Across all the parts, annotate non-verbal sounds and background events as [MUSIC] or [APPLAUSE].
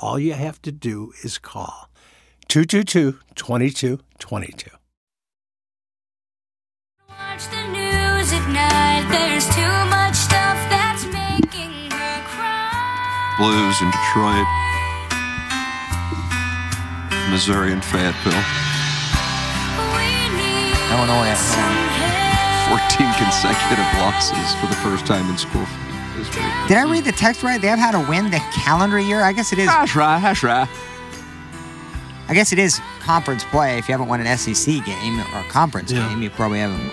All you have to do is call 222 2222. Watch the news at night. There's too much stuff that's making her cry. Blues in Detroit, Missouri, and Fayetteville. We need Illinois at home. 14 consecutive losses for the first time in school history. Did I read the text right? They have had to win the calendar year. I guess it is. That's right, that's right. I guess it is conference play. If you haven't won an SEC game or a conference Yeah. game, you probably haven't.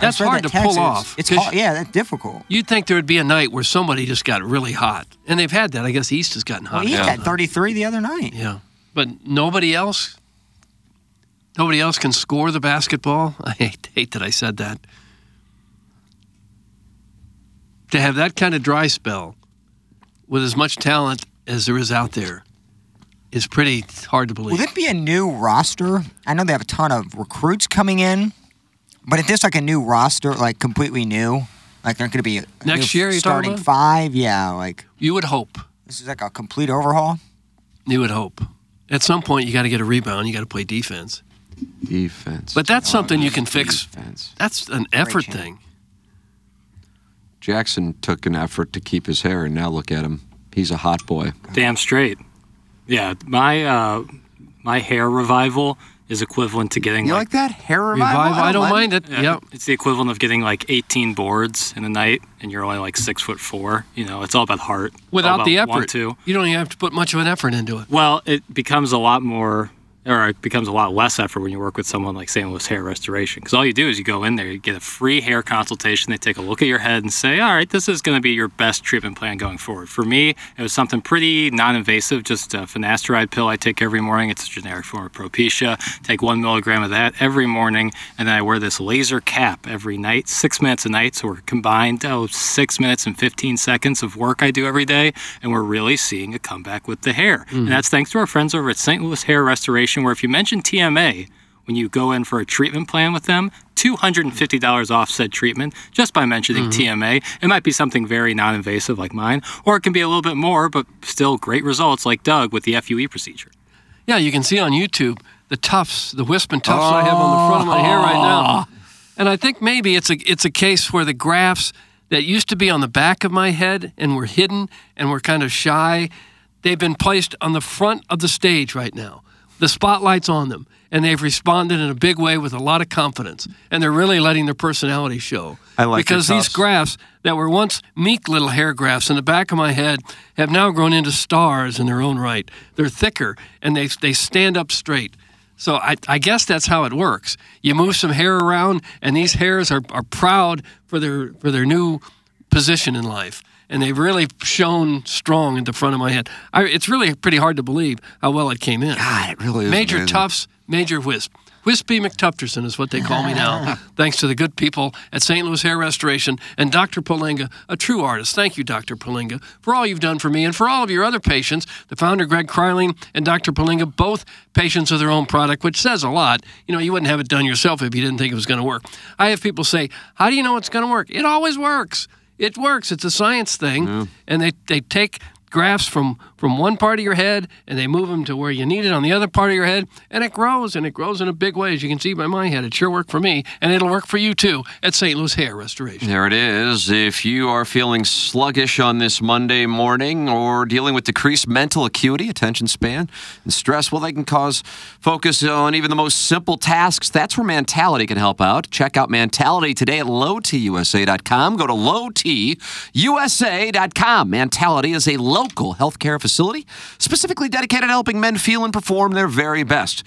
That's sure hard that to pull off. It's hard, yeah, that's difficult. You'd think there would be a night where somebody just got really hot, and they've had that. I guess East has gotten hot. Well, yeah. had 33 the other night. Yeah, but nobody else. Nobody else can score the basketball. [LAUGHS] I hate, hate that I said that. To have that kind of dry spell, with as much talent as there is out there, is pretty hard to believe. Will it be a new roster? I know they have a ton of recruits coming in, but if this like a new roster, like completely new, like they're going to be a Next new year, starting five, yeah, like you would hope. this is like a complete overhaul. You would hope. At some point, you got to get a rebound. You got to play defense. Defense. But that's something you can fix. Defense. That's an effort thing. Jackson took an effort to keep his hair, and now look at him. He's a hot boy. Damn straight. Yeah, my uh, my hair revival is equivalent to getting You like, like that hair revival? Revive, I don't mind it. Yeah, Yep. It's the equivalent of getting like 18 boards in a night, and you're only like six foot four. You know, it's all about heart. Without about the want effort, to. you don't even have to put much of an effort into it. Well, it becomes a lot more, or it becomes a lot less effort when you work with someone like St. Louis Hair Restoration. Because all you do is you go in there, you get a free hair consultation. They take a look at your head and say, all right, this is going to be your best treatment plan going forward. For me, it was something pretty non invasive, just a finasteride pill I take every morning. It's a generic form of Propecia. Take one milligram of that every morning. And then I wear this laser cap every night, six minutes a night. So we're combined, oh, six minutes and 15 seconds of work I do every day. And we're really seeing a comeback with the hair. And mm. that's thanks to our friends over at St. Louis Hair Restoration, where if you mention TMA, when you go in for a treatment plan with them, $250 off said treatment just by mentioning mm-hmm. TMA. It might be something very non invasive like mine, or it can be a little bit more, but still great results like Doug with the FUE procedure. Yeah, you can see on YouTube the tufts, the wisp and tufts I have on the front of my hair right now. Ah. And I think maybe it's a it's a case where the grafts that used to be on the back of my head and were hidden and were kind of shy, they've been placed on the front of the stage right now. The spotlight's on them, and they've responded in a big way with a lot of confidence, and they're really letting their personality show. I like because these graphs that were once meek little hair graphs in the back of my head have now grown into stars in their own right. They're thicker and they they stand up straight. So I, I guess that's how it works. You move some hair around, and these hairs are, are proud for their for their new position in life, and they've really shown strong at the front of my head. I, it's really pretty hard to believe how well it came in. God, it really is Major amazing. Tufts, Major Wisp. Wispy McTufterson is what they call me now, [LAUGHS] thanks to the good people at St. Louis Hair Restoration and Dr. Palinga, a true artist. Thank you, Dr. Palinga, for all you've done for me and for all of your other patients. The founder, Greg Kryling, and Dr. Palinga, both patients of their own product, which says a lot. You know, you wouldn't have it done yourself if you didn't think it was going to work. I have people say, How do you know it's going to work? It always works. It works. It's a science thing. And they, they take graphs from, from one part of your head and they move them to where you need it on the other part of your head, and it grows and it grows in a big way. As you can see by my head, it sure worked for me, and it'll work for you too at St. Louis Hair Restoration. There it is. If you are feeling sluggish on this Monday morning or dealing with decreased mental acuity, attention span, and stress, well, they can cause focus on even the most simple tasks. That's where Mentality can help out. Check out Mentality today at lowtusa.com. Go to lowtusa.com. Mentality is a local healthcare facility specifically dedicated to helping men feel and perform their very best.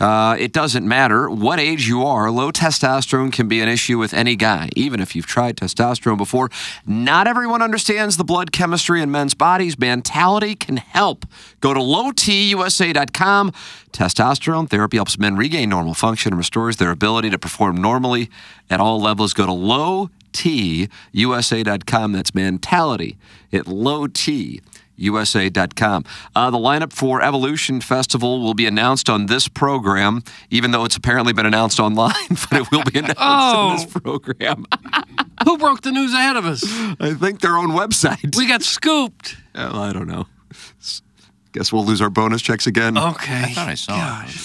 Uh, it doesn't matter what age you are, low testosterone can be an issue with any guy, even if you've tried testosterone before. Not everyone understands the blood chemistry in men's bodies. Mentality can help. Go to lowtusa.com. Testosterone therapy helps men regain normal function and restores their ability to perform normally at all levels. Go to lowtusa.com. That's mentality at low T USA.com. Uh, the lineup for Evolution Festival will be announced on this program, even though it's apparently been announced online, [LAUGHS] but it will be announced on this program. [LAUGHS] Who broke the news ahead of us? I think their own website. We got scooped. Well, I don't know. Guess we'll lose our bonus checks again. Okay. I thought I saw it.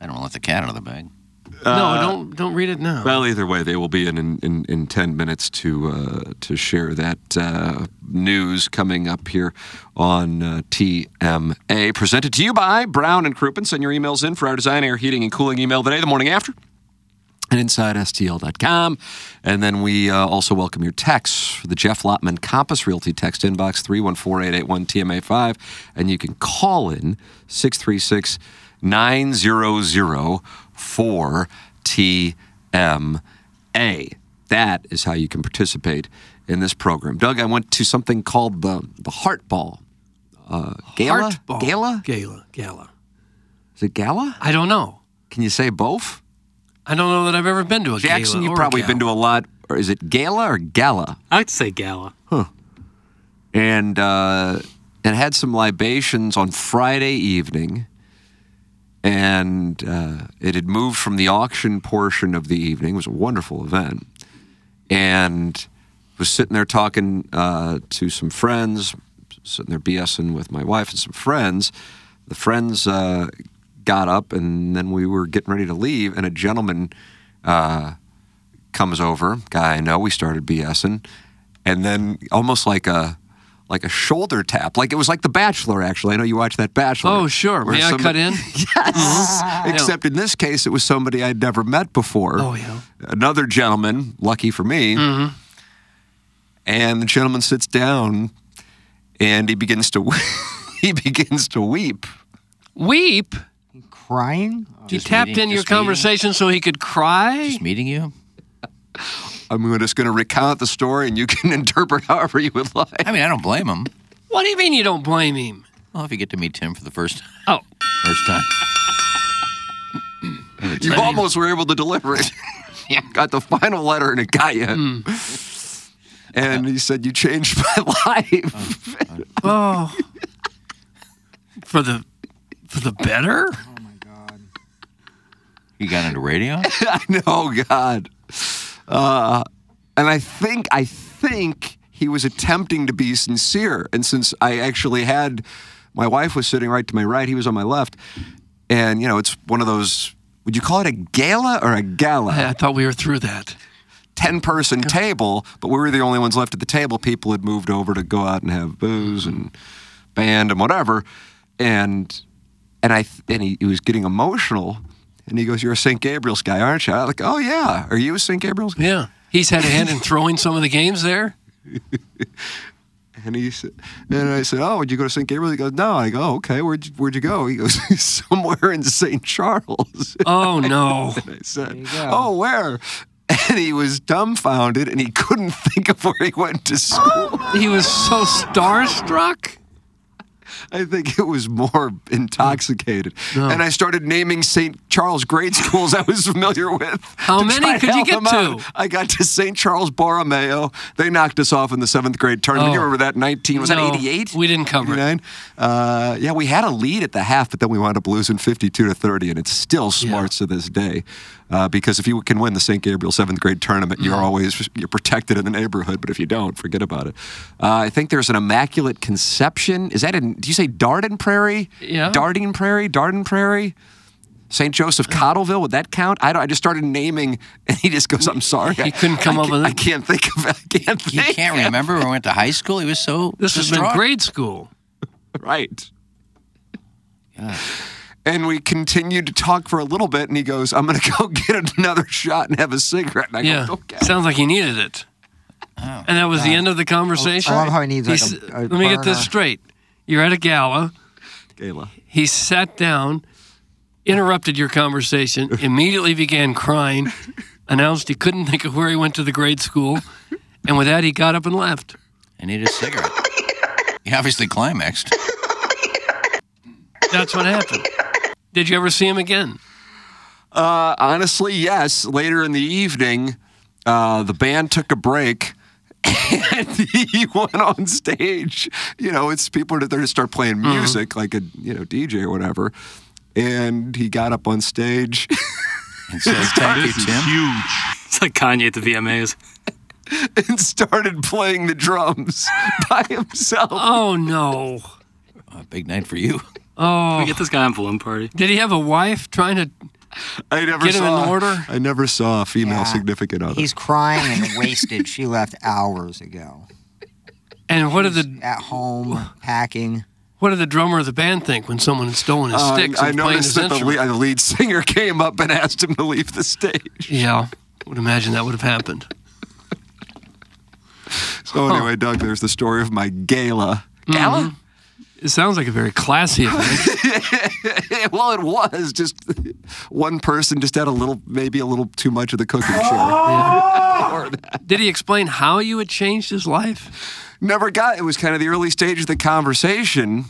I don't want to let the cat out of the bag. No, don't don't read it now. Well, either way, they will be in in, in, in ten minutes to uh, to share that uh, news coming up here on uh, TMA. Presented to you by Brown and Crouppen. Send your emails in for our design, air, heating, and cooling email today, the morning after. And InsideSTL.com. And then we uh, also welcome your texts for the Jeff Lotman Compass Realty text inbox 314 881 TMA5. And you can call in 636 900 4TMA. That is how you can participate in this program. Doug, I went to something called the, the Heart Ball. Uh, gala? Heart ball. Gala? Gala. Gala. Is it gala? I don't know. Can you say both? I don't know that I've ever been to a Jackson, gala. you've probably been to a lot. Or is it gala or gala? I to say gala. Huh. And uh, and had some libations on Friday evening, and uh, it had moved from the auction portion of the evening. It was a wonderful event, and was sitting there talking uh, to some friends, sitting there BSing with my wife and some friends. The friends uh, got up, and then we were getting ready to leave, and a gentleman uh, comes over, guy I know. We started BSing, and then almost like a like a shoulder tap, like it was like The Bachelor. Actually, I know you watched that Bachelor. Oh, sure. where May I cut in? [LAUGHS] Yes. Except in this case, it was somebody I'd never met before. Oh, yeah. Another gentleman, lucky for me. Mm-hmm. And the gentleman sits down, and he begins to [LAUGHS] he begins to weep. Weep. Crying? He tapped meeting- in your just meeting- conversation so he could cry. Just meeting you? I'm just going to recount the story, and you [LAUGHS] can interpret however you would like. I mean, I don't blame him. What do you mean you don't blame him? Well, if you get to meet Tim for the first time, Oh, first time. [LAUGHS] You almost were able to deliver it. [LAUGHS] yeah. Got the final letter, and it got you. Hmm. And he said, "You changed my life." oh. for the for the better. Oh my God! You got into radio? I know, God. Uh, and I think, I think he was attempting to be sincere. And since I actually had, my wife was sitting right to my right, he was on my left. And, you know, it's one of those, would you call it a gala or a gala? I thought we were through that. 10 person table, but we were the only ones left at the table. People had moved over to go out and have booze and band and whatever. And, and I, and he, he was getting emotional. And he goes, You're a St. Gabriel's guy, aren't you? I'm like, Oh, yeah. Are you a St. Gabriel's guy? Yeah. He's had a hand in throwing some of the games there. [LAUGHS] And he said, and I said, "Oh, would you go to St. Gabriel?" He goes, "No." I go, oh, "Okay, where'd you, where'd you go?" He goes, [LAUGHS] "Somewhere in St. Charles." [LAUGHS] Oh no. And I said, "Oh, where?" And he was dumbfounded, and he couldn't think of where he went to school. He was so starstruck. I think it was more intoxicated. And I started naming St. Charles grade schools I was familiar with. How many could you get them out. to? I got to St. Charles Borromeo. They knocked us off in the seventh grade tournament. You Oh. remember that? 19, was No, that 88? we didn't cover it. 89? Uh, yeah, we had a lead at the half, but then we wound up losing 52 to 30, and it still smarts to this day. Uh, because if you can win the St. Gabriel seventh grade tournament, you're always you're protected in the neighborhood. But if you don't, forget about it. Uh, I think there's an Immaculate Conception. Is that in? Do you say Dardenne Prairie? Yeah. Dardine Prairie. Dardenne Prairie. St. Joseph Cottleville, would that count? I don't. I just started naming, [LAUGHS] and he just goes, "I'm sorry." He couldn't come I up can't- with it. I can't think of it. I can't You think. can't remember when we went to high school? He was so [LAUGHS] This has been grade school. [LAUGHS] Right. Yeah. And we continued to talk for a little bit, and he goes, I'm going to go get another shot and have a cigarette. And I Yeah. go, okay. Sounds like he needed it. Oh. And that was the end of the conversation. I love how he needs, like, a- a Let me get this straight. You're at a gala. Gala. He sat down, interrupted your conversation, [LAUGHS] immediately began crying, announced he couldn't think of where he went to the grade school, and with that he got up and left. I need a cigarette. [LAUGHS] he obviously climaxed. That's what happened. Did you ever see him again? Uh, honestly, yes. Later in the evening, uh, the band took a break. [LAUGHS] And he went on stage. You know, it's people are there to start playing Mm-hmm. music, like a you know DJ or whatever. And he got up on stage [LAUGHS] And says, thank you, Tim. It's like Kanye at the VMAs. [LAUGHS] and started playing the drums [LAUGHS] by himself. Oh no. A big night for you. Oh. We get this guy on balloon party. Did he have a wife trying to I never Get him in saw. order? I never saw a female Yeah. significant other. He's crying and wasted. She left hours ago. and what did the At home, packing. What did the drummer of the band think when someone had stolen his Uh, sticks I and playing noticed his that the instrument? lead, the lead singer came up and [LAUGHS] asked him to leave the stage. Yeah, would imagine that would have happened. [LAUGHS] So anyway, Doug, there's the story of my gala. Gala? It sounds like a very classy [LAUGHS] event. well, it was just one person just had a little, maybe a little too much of the cooking chair. Or that. Did he explain how you had changed his life? Never got. It was kind of the early stage of the conversation,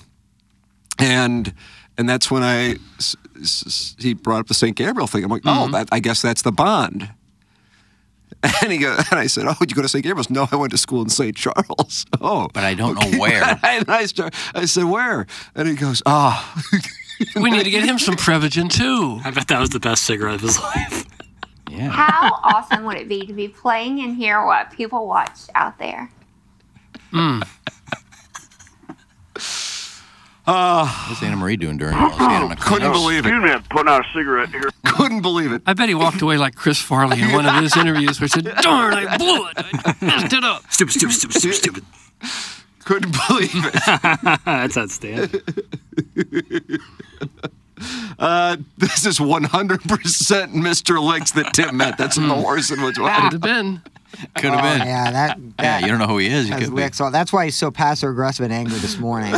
and and that's when I s- s- he brought up the St. Gabriel thing. I'm like, oh, that, I guess that's the bond. [LAUGHS] And he goes, and I said, "Oh, did you go to St. Gabriel's?" No, I went to school in St. Charles. [LAUGHS] Oh, But I don't know [LAUGHS] where. and I start, I said, "Where?" And he goes, "Ah." We need to get him some Prevagen too. I bet that was the best cigarette of his life. Yeah. How awesome would it be to be playing and hear what people watch out there? Mm. [LAUGHS] What's Anna Marie doing during all this? She had on a Couldn't cleanse. believe it. Excuse me, I'm putting out a cigarette here. [LAUGHS] Couldn't believe it. I bet he walked away like Chris Farley in one of his [LAUGHS] interviews where he said, Darn, I blew it. I messed it up. Stupid, stupid, stupid, stupid, stupid. Couldn't believe it. That's that stand. Uh, this is 100% Mr. Licks that Tim met. That's in the horse and what's Could have been. Could have been. Yeah, that. Yeah, you don't know who he is. He has could licks all- That's why he's so passive aggressive and angry this morning.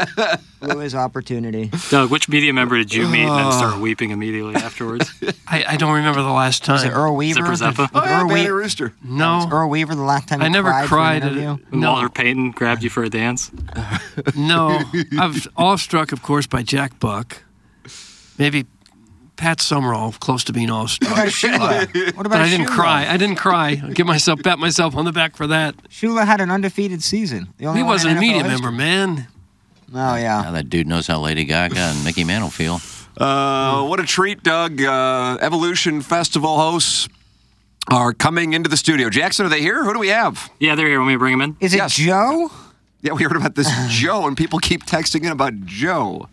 [LAUGHS] Blew his opportunity. Doug, which media member did you meet and then start weeping immediately afterwards? [LAUGHS] I, I don't remember the last time. Was it Earl Weaver? Zipper Zappa? Oh, yeah, Earl, Banny Wea- Rooster. no, was Earl Weaver the last time I you never cried, cried at an When No. Walter Payton grabbed you for a dance? no. [LAUGHS] I was awestruck, of course, by Jack Buck. Maybe Pat Summerall, close to being What awestruck. about Sheila? What about But I didn't Shula? cry. I didn't cry. I'll give myself, pat myself on the back for that. Shula had an undefeated season. He wasn't in a media NFL member, man. Oh yeah. Now that dude knows how Lady Gaga and Mickey Mantle feel. Uh, what a treat, Doug. Uh, Evolution Festival hosts are coming into the studio. Jackson, are they here? Who do we have? Yeah, they're here. Want me to bring them in? Is it Yes. Joe? Yeah, we heard about this [LAUGHS] Joe, and people keep texting in about Joe.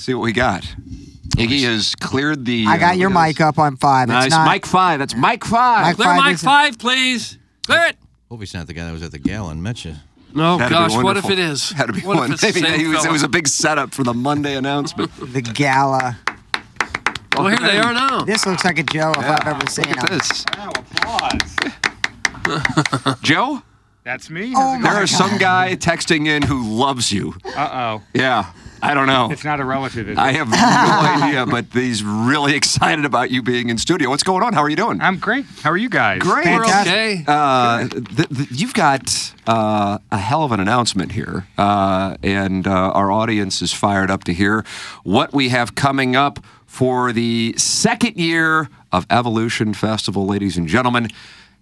Let's see what we got. Iggy has cleared the. I uh, got your mic up on five. It's Nice. not, Mike 5. That's Mike 5. Mike Clear Five Mike isn't- five, please. Clear it. Hope he's not the guy that was at the gala and met you. No, That'd be gosh, what if wonderful. it is? Had to be what one. if it's the Maybe same he was, it fella? was a big setup for the Monday announcement. [LAUGHS] the gala. Well, here they are now. This looks like a Joe if I've ever seen Look at him. this. Wow, applause. [LAUGHS] Joe, That's me? Oh there my is some guy texting in who loves you. Uh-oh. Yeah. I don't know. It's not a relative. Is I have no idea, but he's really excited about you being in studio. What's going on? How are you doing? I'm great. How are you guys? Great. We're okay. Uh, th- th- you've got uh, a hell of an announcement here, uh, and uh, our audience is fired up to hear what we have coming up for the second year of Evolution Festival, ladies and gentlemen.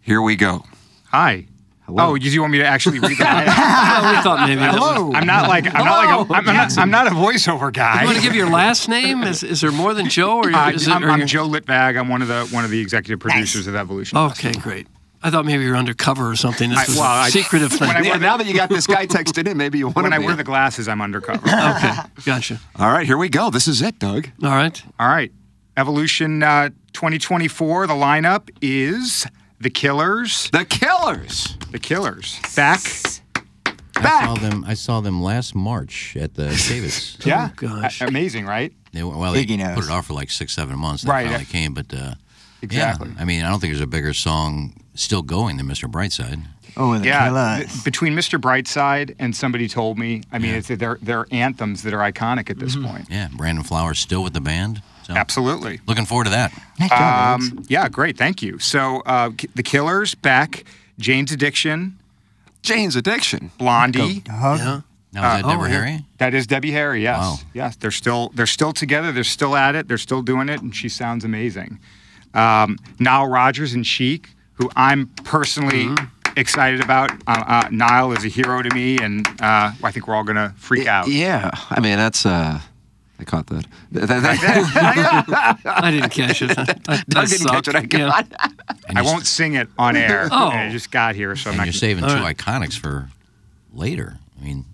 Here we go. Hi. Hello. Oh, you you want me to actually read that? [LAUGHS] Well, we thought maybe that was. I'm not like I'm not like a, I'm, I'm not, I'm not a voiceover guy. You want to give your last name? Is, is there more than Joe? Or Uh, is it, I'm, or I'm you're- Joe Litvag. I'm one of the one of the executive producers of Evolution. Okay, great. I thought maybe you were undercover or something. This I- was well, a I- secretive thing. Yeah, wear the- now that you got this guy texted in, maybe you want When to I wear the glasses, I'm undercover. [LAUGHS] okay, gotcha. All right, here we go. This is it, Doug. All right. All right. Evolution uh, 2024. The lineup is the Killers. The Killers. The Killers back. Back. I saw them. I saw them last March at the [LAUGHS] Davis. Yeah. gosh. A- amazing, right? They, were well, they Iggy knows. put it off for like six, seven months. They Right. finally came, but uh, Exactly. Yeah, I mean, I don't think there's a bigger song still going than Mr. Brightside. Oh, the Yeah, killers. th- between Mr. Brightside and somebody told me. I mean, it's they're they're anthems that are iconic at this point. Yeah, Brandon Flowers still with the band. So Absolutely. looking forward to that. Nice job, Alex. Um, yeah, great. Thank you. So, uh, the Killers back. Jane's Addiction. Jane's Addiction. Blondie. Dog. Yeah. Now is that oh, Deborah yeah. Harry? That is Debbie Harry. Yes. Wow. Yes. They're still they're still together. They're still at it. They're still doing it, and she sounds amazing. Um, Nile Rodgers and Chic, who I'm personally Mm-hmm. excited about. Uh, uh, Nile is a hero to me, and uh, I think we're all gonna freak out. Yeah, I mean that's. uh I caught that. Th- th- th- [LAUGHS] I didn't catch it. [LAUGHS] That, that Doug didn't catch sucked. it. I got. And I won't sing it on air. Oh. I just got here, so I'm And not. you're saving All two right. iconics for later. I mean,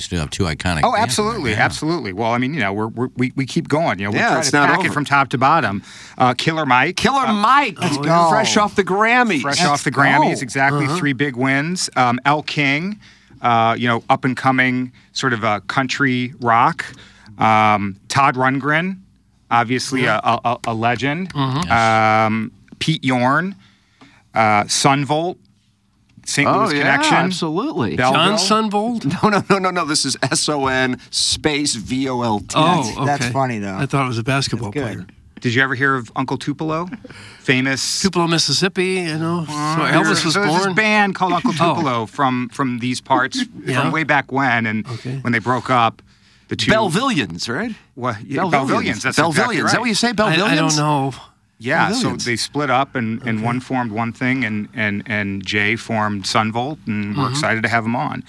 you still have two iconic. Oh, absolutely, there, yeah. absolutely. Well, I mean, you know, we're, we're, we we keep going. You know, we Yeah, try it's to not pack over. it from top to bottom. Uh, Killer Mike, Killer uh, Mike, go. fresh off the Grammys. fresh Let's off the Grammys, go. exactly Uh-huh. three big wins. Um, Elle King, uh, you know, up and coming sort of a country rock. Um, Todd Rundgren, obviously a, a, a legend. Mm-hmm. Um, Pete Yorn, uh, Son Volt, St. Oh Louis yeah, Connection, absolutely. Belleville. Jon Sundvold? No, no, no, no, no. This is S O N space V O L T. Oh, That's- okay. that's funny, though. I thought it was a basketball player. Did you ever hear of Uncle Tupelo? Famous. Tupelo, Mississippi. You know, so Uh, Elvis was so there's this born. band called Uncle Oh. Tupelo from from these parts Yeah. from way back when, and Okay. when they broke up, the two Belvillians, right? What, yeah, Belvillians. Belvillians. That's Belvillians. exactly Is that what you say? Belvillians. I, I don't know. Yeah, so they split up, and, and one formed one thing, and and and Jay formed Son Volt, and Mm-hmm. we're excited to have him on.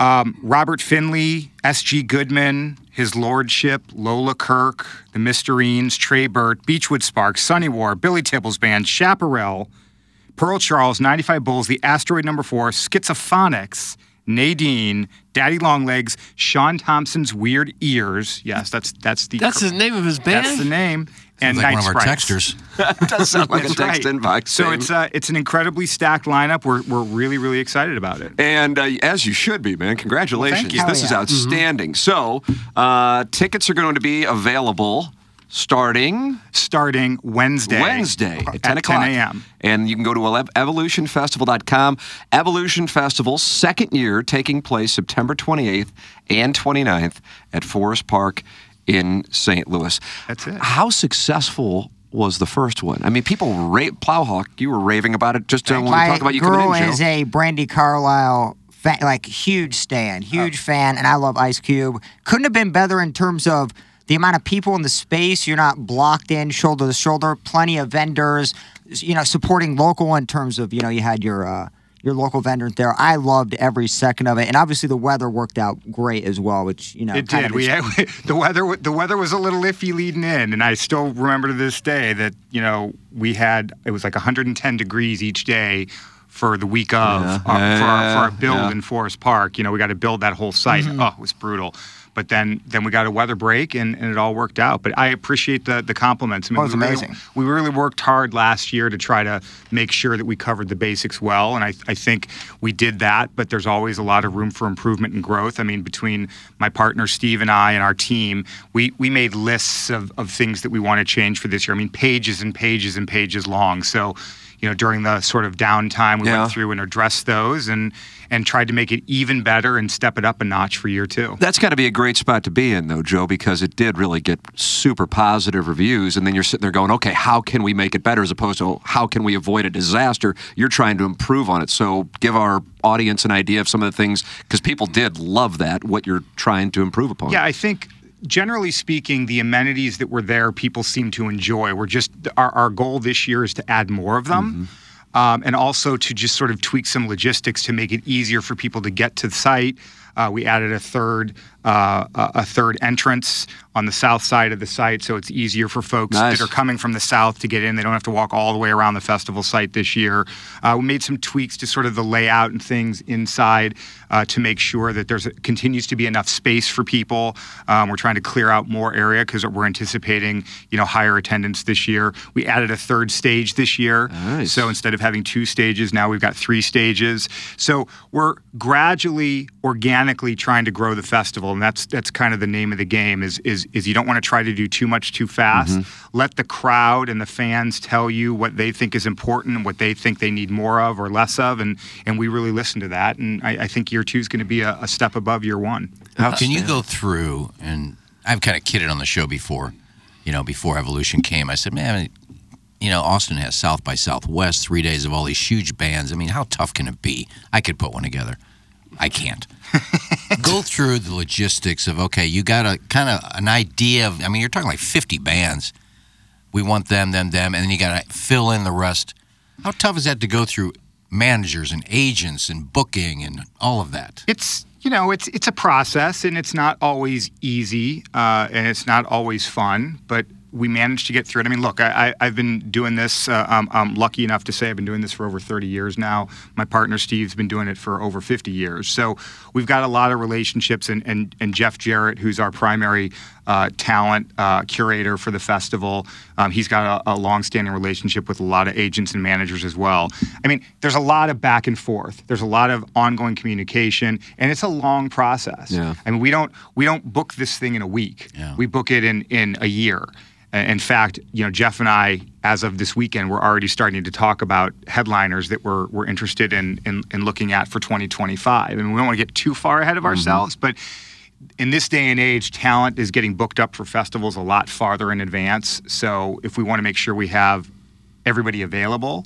Um, Robert Finley, S.G. Goodman, His Lordship, Lola Kirke, The Mysterines, Tré Burt, Beachwood Sparks, Sunny War, Billy Tibbals Band, Chaparral, Pearl Charles, 95 Bulls, The Asteroid Number Four, Schizophonics, Nadine, Daddy Longlegs, Sean Thompson's Weird Ears. Yes, that's that's the That's the name of his band. that's the name. And like Night one of our Sprites. texters. [LAUGHS] It does sound like a text right. inbox. So it's uh, it's an incredibly stacked lineup. We're we're really really excited about it. And uh, as you should be, man. Congratulations. you. This Hell is yeah. outstanding. So, uh, tickets are going to be available starting Starting Wednesday. Wednesday at 10 at o'clock. 10 a.m. And you can go to evolutionfestival.com. Evolution Festival, second year, taking place September 28th and 29th at Forest Park in St. Louis. That's it. How successful was the first one? I mean, people, ra- Plowhawk, you were raving about it just when we My talked about you girl coming in, is a Brandi Carlile fa- like huge stan, huge Oh. fan, and I love Ice Cube. Couldn't have been better in terms of the amount of people in the space. You're not blocked in shoulder to shoulder. Plenty of vendors, you know, supporting local in terms of you know you had your. Uh, your local vendors there. I loved every second of it, and obviously the weather worked out great as well, which you know It did. We ex- had, [LAUGHS] the weather. The weather was a little iffy leading in, and I still remember to this day that you know we had it was like 110 degrees each day for the week of Yeah. uh, for, our, for our build yeah. in Forest Park. You know, we got to build that whole site. Mm-hmm. Oh, it was brutal. But then, then we got a weather break, and, and it all worked out. But I appreciate the the compliments. I mean, Oh, it was we really- amazing. we really worked hard last year to try to make sure that we covered the basics well, and I, I think we did that. But there's always a lot of room for improvement and growth. I mean, between my partner Steve and I and our team, we we made lists of, of things that we want to change for this year. I mean, pages and pages and pages long. So. You know, during the sort of downtime, we Yeah. went through and addressed those and and tried to make it even better and step it up a notch for year two. That's got to be a great spot to be in, though, Joe, because it did really get super positive reviews. And then you're sitting there going, okay, how can we make it better as opposed to oh, how can we avoid a disaster? You're trying to improve on it. So give our audience an idea of some of the things, because people did love that, what you're trying to improve upon. Yeah, I think generally speaking, the amenities that were there, people seem to enjoy. We're just our, our goal this year is to add more of them. Um, and also to just sort of tweak some logistics to make it easier for people to get to the site. Uh, we added a third uh, a third entrance on the south side of the site, so it's easier for folks Nice. that are coming from the south to get in. They don't have to walk all the way around the festival site this year. Uh, we made some tweaks to sort of the layout and things inside uh, to make sure that there's continues to be enough space for people. Um, we're trying to clear out more area because we're anticipating you know higher attendance this year. We added a third stage this year, Nice. so instead of having two stages, now we've got three stages. So we're gradually, organically trying to grow the festival, and that's that's kind of the name of the game. Is is is you don't want to try to do too much too fast. Mm-hmm. Let the crowd and the fans tell you what they think is important, and what they think they need more of or less of, and and we really listen to that. And I, I think year two is going to be a, a step above year one. Can you go through and I've kind of kidded on the show before, you know, before Evolution came. I said, man, you know, Austin has South by Southwest, three days of all these huge bands. I mean, how tough can it be? I could put one together. I can't. [LAUGHS] go through the logistics of okay, you got a kind of an idea of. I mean, you're talking like 50 bands. We want them, them, them, and then you got to fill in the rest. How tough is that to go through managers and agents and booking and all of that? It's you know it's it's a process and it's not always easy uh, and it's not always fun, but we managed to get through it. I mean, look, I, I, I've been doing this. Uh, I'm, I'm lucky enough to say I've been doing this for over 30 years now. My partner Steve's been doing it for over 50 years. So we've got a lot of relationships, and and, and Jeff Jarrett, who's our primary uh, talent uh, curator for the festival, um, he's got a, a long-standing relationship with a lot of agents and managers as well. I mean, there's a lot of back and forth. There's a lot of ongoing communication, and it's a long process. Yeah. I mean, we don't we don't book this thing in a week. We book it in in a year. In fact, you know, Jeff and I, as of this weekend, we're already starting to talk about headliners that we're we're interested in in, in looking at for 2025. I mean, we don't want to get too far ahead of ourselves, but in this day and age, talent is getting booked up for festivals a lot farther in advance. So if we want to make sure we have everybody available,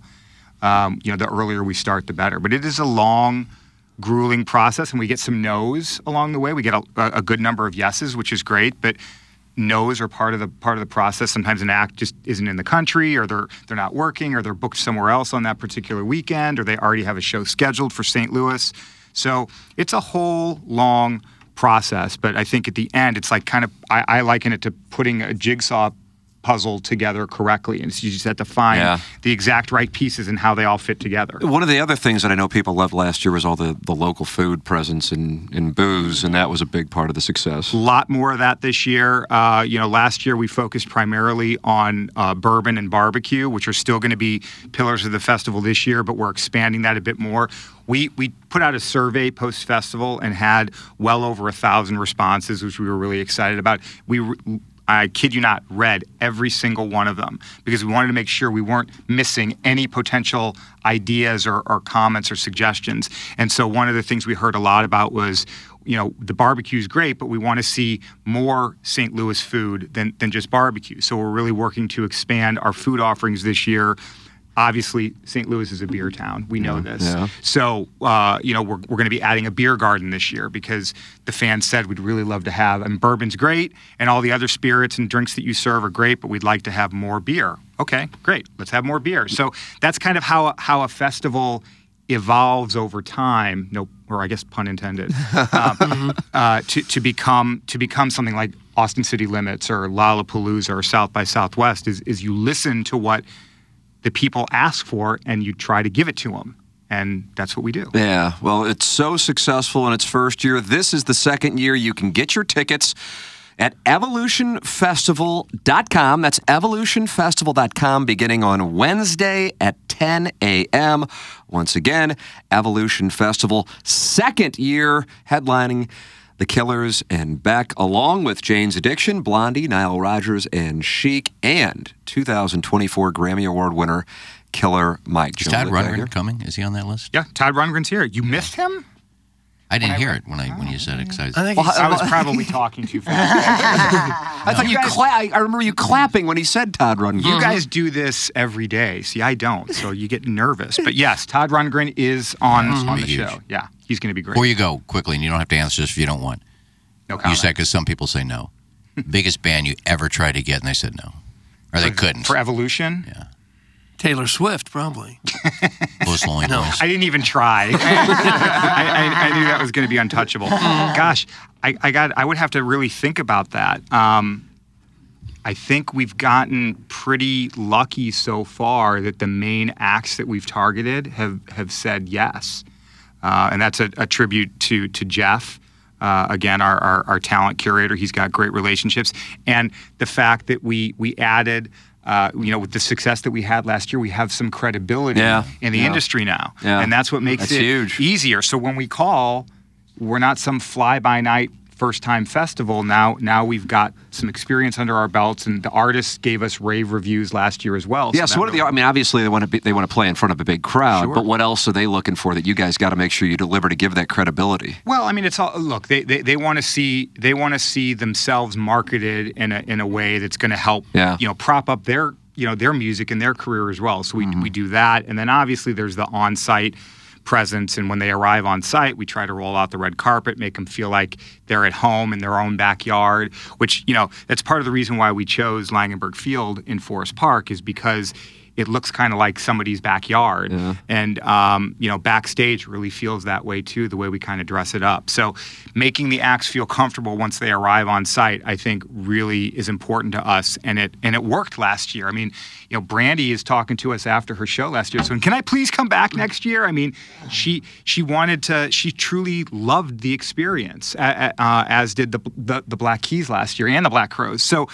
um, you know, the earlier we start, the better. But it is a long, grueling process, and we get some no's along the way. We get a, a good number of yeses, which is great, but no's are part of the part of the process. Sometimes an act just isn't in the country, or they're they're not working, or they're booked somewhere else on that particular weekend, or they already have a show scheduled for St. Louis. So it's a whole long process. But I think at the end, it's like kind of I, I liken it to putting a jigsaw puzzle together correctly, and so you just have to find Yeah. the exact right pieces and how they all fit together. One of the other things that I know people loved last year was all the, the local food presence and, and booze, and that was a big part of the success. A lot more of that this year. Uh, you know, last year we focused primarily on uh, bourbon and barbecue, which are still going to be pillars of the festival this year, but we're expanding that a bit more. We we put out a survey post festival and had well over a thousand responses, which we were really excited about. We re- I kid you not, read every single one of them because we wanted to make sure we weren't missing any potential ideas or, or comments or suggestions. And so one of the things we heard a lot about was, you know, the barbecue is great, but we want to see more St. Louis food than, than just barbecue. So we're really working to expand our food offerings this year. Obviously, St. Louis is a beer town. We know this. Yeah. So, uh, you know, we're, we're going to be adding a beer garden this year because the fans said we'd really love to have, and bourbon's great, and all the other spirits and drinks that you serve are great, but we'd like to have more beer. Okay, great. Let's have more beer. So that's kind of how, how a festival evolves over time. No, or I guess pun intended. um, [LAUGHS] uh, to, to become to become something like Austin City Limits or Lollapalooza or South by Southwest is is you listen to what the people ask for and you try to give it to them. And that's what we do. Yeah, well, it's so successful in its first year. This is the second year you can get your tickets at evolutionfestival.com. That's evolutionfestival.com beginning on Wednesday at 10 a.m. Once again, Evolution Festival, second year headlining The Killers, and Beck, along with Jane's Addiction, Blondie, Nile Rodgers, and Chic, and 2024 Grammy Award winner Killer Mike. Is Joe Todd Rundgren coming? Is he on that list? Yeah, Todd Rundgren's here. You missed him? I didn't hear it when I when you said it. 'cause I was- oh, I think Well, I was probably talking too fast. [LAUGHS] I thought you, cla- I I remember you clapping when he said Todd Rundgren. You mm-hmm. guys do this every day. See, I don't, so you get nervous. But yes, Todd Rundgren is on That's gonna on the huge. show. Yeah, he's going to be great. Before you go quickly, and you don't have to answer this if you don't want. no You comment. said because some people say no. [LAUGHS] Biggest band you ever tried to get, and they said no, or they couldn't. for Evolution. Yeah. Taylor Swift, probably. [LAUGHS] Los Lonely No. I didn't even try. [LAUGHS] I, I, I knew that was going to be untouchable. Gosh, I, I got. I would have to really think about that. Um, I think we've gotten pretty lucky so far that the main acts that we've targeted have have said yes, uh, and that's a, a tribute to to Jeff. Uh, again, our, our our talent curator. He's got great relationships, and the fact that we we added. Uh, you know, with the success that we had last year, we have some credibility Yeah, in the yeah. industry now, Yeah. and that's what makes That's it huge. easier. So when we call, we're not some fly by night first time festival. Now now we've got some experience under our belts, and the artists gave us rave reviews last year as well. Yeah, so what are the? I mean, obviously they want to be, they want to play in front of a big crowd, Sure. but what else are they looking for that you guys got to make sure you deliver to give that credibility? Well, I mean, it's all look. They they, they want to see they want to see themselves marketed in a in a way that's going to help Yeah. you know prop up their you know their music and their career as well. So we mm-hmm. we do that, and then obviously there's the on site presence and when they arrive on site we try to roll out the red carpet make them feel like they're at home in their own backyard which you know that's part of the reason why we chose langenberg field in forest park is because it looks kind of like somebody's backyard. And um, you know backstage really feels that way too the way we kind of dress it up. So making the acts feel comfortable once they arrive on site i think really is important to us and it and it worked last year. I mean you know Brandi is talking to us after her show last year so can i please come back next year? I mean she she wanted to she truly loved the experience uh, uh, as did the, the the black keys last year and the black crowes. So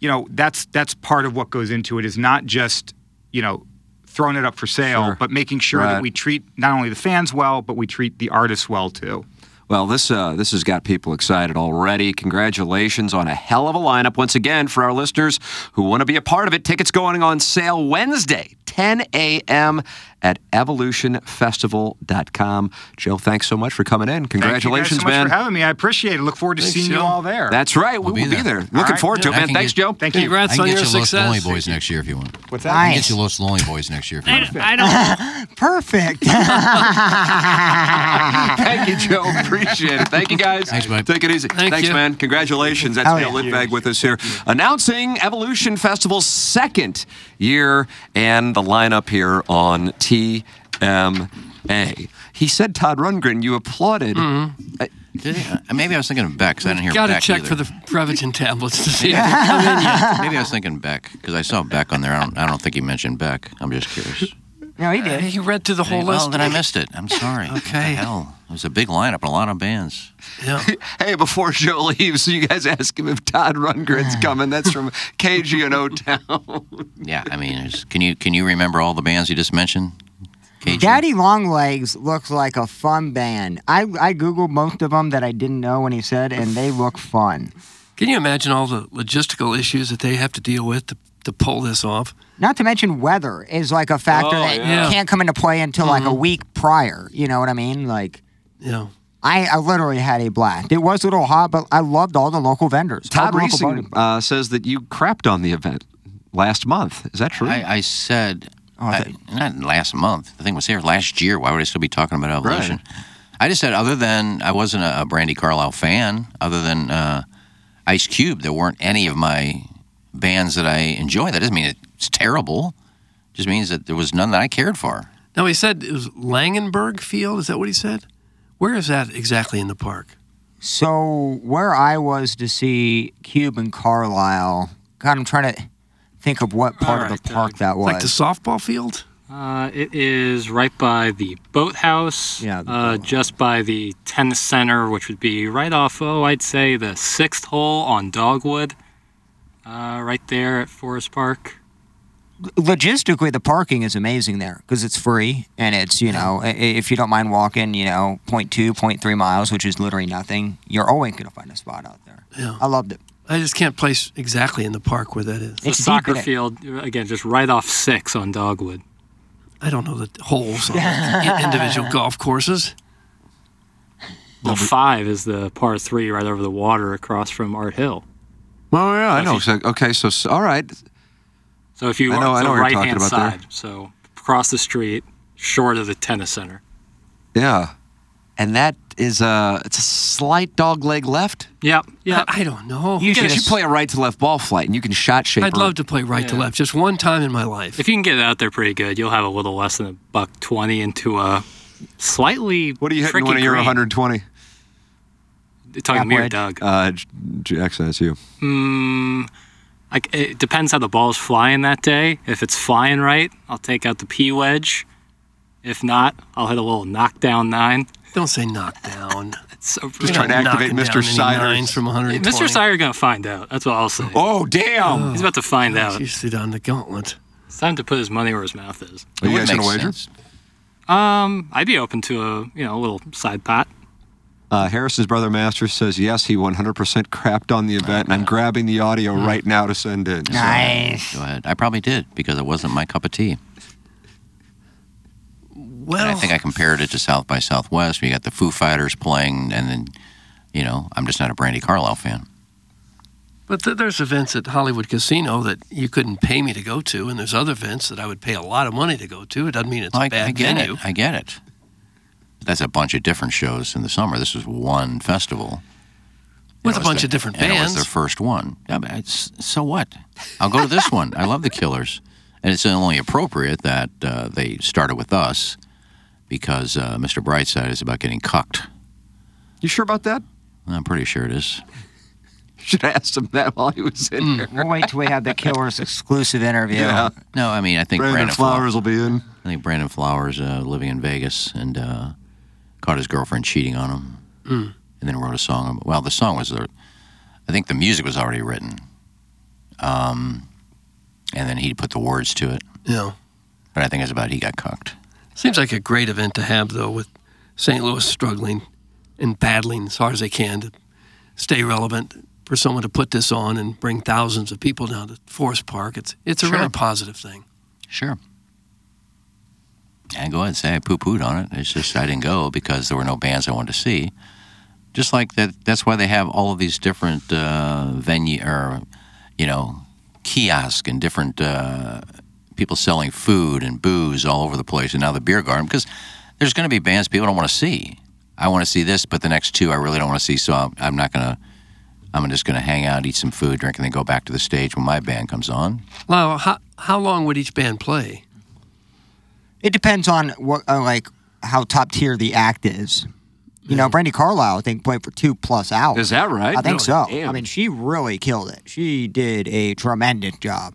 you know that's that's part of what goes into it is not just you know throwing it up for sale Sure. but making sure Right. that we treat not only the fans well but we treat the artists well too Well, this uh, this has got people excited already. Congratulations on a hell of a lineup once again for our listeners who want to be a part of it. Tickets going on sale Wednesday, 10 a.m. at evolutionfestival.com. Joe, thanks so much for coming in. Congratulations, Thank you guys so man. much for having me. I appreciate it. Look forward to Thanks, seeing you all there. That's right. We We'll be be there. there. Looking All right. forward to it, I man. Thanks, get- Joe. Thank you. Congrats I can on get your you Los. Lonely Boys next year if you want. What's I that? can get you Los Lonely Boys next year if you want. I don't. [LAUGHS] Perfect. [LAUGHS] Thank you, Joe. [LAUGHS] Appreciate it. Thank you, guys. Thanks, bud. Take it easy. Thank Thanks, you. man. Congratulations. That's Neil yeah. Litvag with us here, announcing Evolution Festival's second year and the lineup here on TMA. He said, Todd Rundgren, you applauded. Uh, Did he? Uh, Maybe I was thinking of Beck because I didn't hear Got to check either. for the Prevagen tablets to see if come in yet. Maybe I was thinking Beck because I saw Beck on there. I don't, I don't think he mentioned Beck. I'm just curious. No, he did. He read through the whole well, list. then I missed it. I'm sorry. What the Okay. hell. It was a big lineup and a lot of bands. Yeah. [LAUGHS] hey, before Joe leaves, you guys ask him if Todd Rundgren's [SIGHS] coming. That's from KG and O Town. [LAUGHS] Yeah, I mean, can you can you remember all the bands you just mentioned? KG? Daddy Longlegs looks like a fun band. I, I Googled most of them that I didn't know when he said, and they look fun. Can you imagine all the logistical issues that they have to deal with to, to pull this off? Not to mention weather is like a factor Oh, that yeah. can't come into play until like a week prior. You know what I mean? Like Yeah. I, I literally had a blast. It was a little hot, but I loved all the local vendors. all Todd the local Reesing uh, says that you crapped on the event last month. Is that true? I, I said, Oh, I I- not last month. The thing was here last year. Why would I still be talking about evolution? I just said, other than I wasn't a, a Brandi Carlile fan, other than uh, Ice Cube, there weren't any of my bands that I enjoy. That doesn't mean it's terrible. It Just means that there was none that I cared for. Now, he said it was Langenberg Field. Is that what he said? Where is that exactly in the park? So where I was to see Cube and Carlile, God, I'm trying to think of what part of the park that was. Like the softball field? Uh, it is right by the boathouse. Yeah, the Uh, boat. just by the tennis center, which would be right off. Oh, I'd say the sixth hole on Dogwood. Uh, right there at Forest Park. Logistically, the parking is amazing there because it's free and it's you know i- if you don't mind walking, you know, 0.2, 0.3 miles, which is literally nothing, you're always gonna find a spot out there. Yeah. I loved it. I just can't place exactly in the park where that is. The soccer field, again, just right off six on Dogwood. I don't know the holes on the [LAUGHS] individual golf courses. Well, five is the par three right over the water across from Art Hill. Oh yeah, I know. So- okay, so s- all right. So if you I know- are I the know right hand about there. side, so across the street, short of the tennis center. Yeah, and that is a it's a slight dog leg left. Yep. Yeah. I, I don't know. You, can, you play a right to left ball flight, and you can shot shape. I'd love to play right to left just one time in my life. If you can get it out there pretty good, you'll have a little less than a buck twenty into a slightly. What are you hitting tricky when you're green. 120? Talking to me or Doug? Uh, J- Jack says you. Mm, like it depends how the ball's flying that day. If it's flying right, I'll take out the P wedge. If not, I'll hit a little knockdown nine. Don't say knockdown. [LAUGHS] It's so Just trying to activate Mr. down any Sider. from 120. Mr. Sire gonna find out. That's what I'll say. Oh damn! He's about to find out. You sit on the gauntlet. It's time to put his money where his mouth is. Are you guys gonna makes wager? Um, I'd be open to a you know a little side pot. Uh, Harrison's brother Master says yes, he 100% crapped on the event, and I'm grabbing the audio right now to send in. So- Nice. Go ahead. I probably did because it wasn't my cup of tea. Well, And I think I compared it to South by Southwest. We got the Foo Fighters playing, and then, you know, I'm just not a Brandi Carlile fan. But th- there's events at Hollywood Casino that you couldn't pay me to go to, and there's other events that I would pay a lot of money to go to. It doesn't mean it's I, a bad I get venue. it. I get it. But that's a bunch of different shows in the summer. This was one festival. With a bunch the- of different and It was bands. their first one. Yeah, but it's, so what? I'll go to this one. I love the Killers, and it's only appropriate that uh, they started with us because uh, Mr. Brightside is about getting cucked. You sure about that? I'm pretty sure it is. [LAUGHS] Should have asked him that while he was in here. We'll wait till we have the Killers [LAUGHS] exclusive interview. Yeah. No, I mean I think Brandon, Brandon, Flowers will be in. I think Brandon Flowers uh, living in Vegas and uh, caught his girlfriend cheating on him, Mm. and then wrote a song. Well, the song was, uh, I think the music was already written, um, and then he put the words to it. Yeah. But I think it's about he got cucked. Seems like a great event to have, though, with St. Louis struggling and battling as hard as they can to stay relevant. For someone to put this on and bring thousands of people down to Forest Park, it's it's a Sure. really positive thing. Sure. And go ahead and say I poo pooed on it. It's just I didn't go because there were no bands I wanted to see. Just like that, that's why they have all of these different uh, venue or, you know, kiosk and different uh, people selling food and booze all over the place. And now the beer garden because there's going to be bands people don't want to see. I want to see this, but the next two I really don't want to see. So I'm, I'm not going to. I'm just going to hang out, eat some food, drink, and then go back to the stage when my band comes on. Lyle, how, how long would each band play? It depends on what, uh, like, how top tier the act is. You know, Brandi Carlile, I think, played for two plus hours. Is that right? I think No, so. damn. I mean, she really killed it. She did a tremendous job.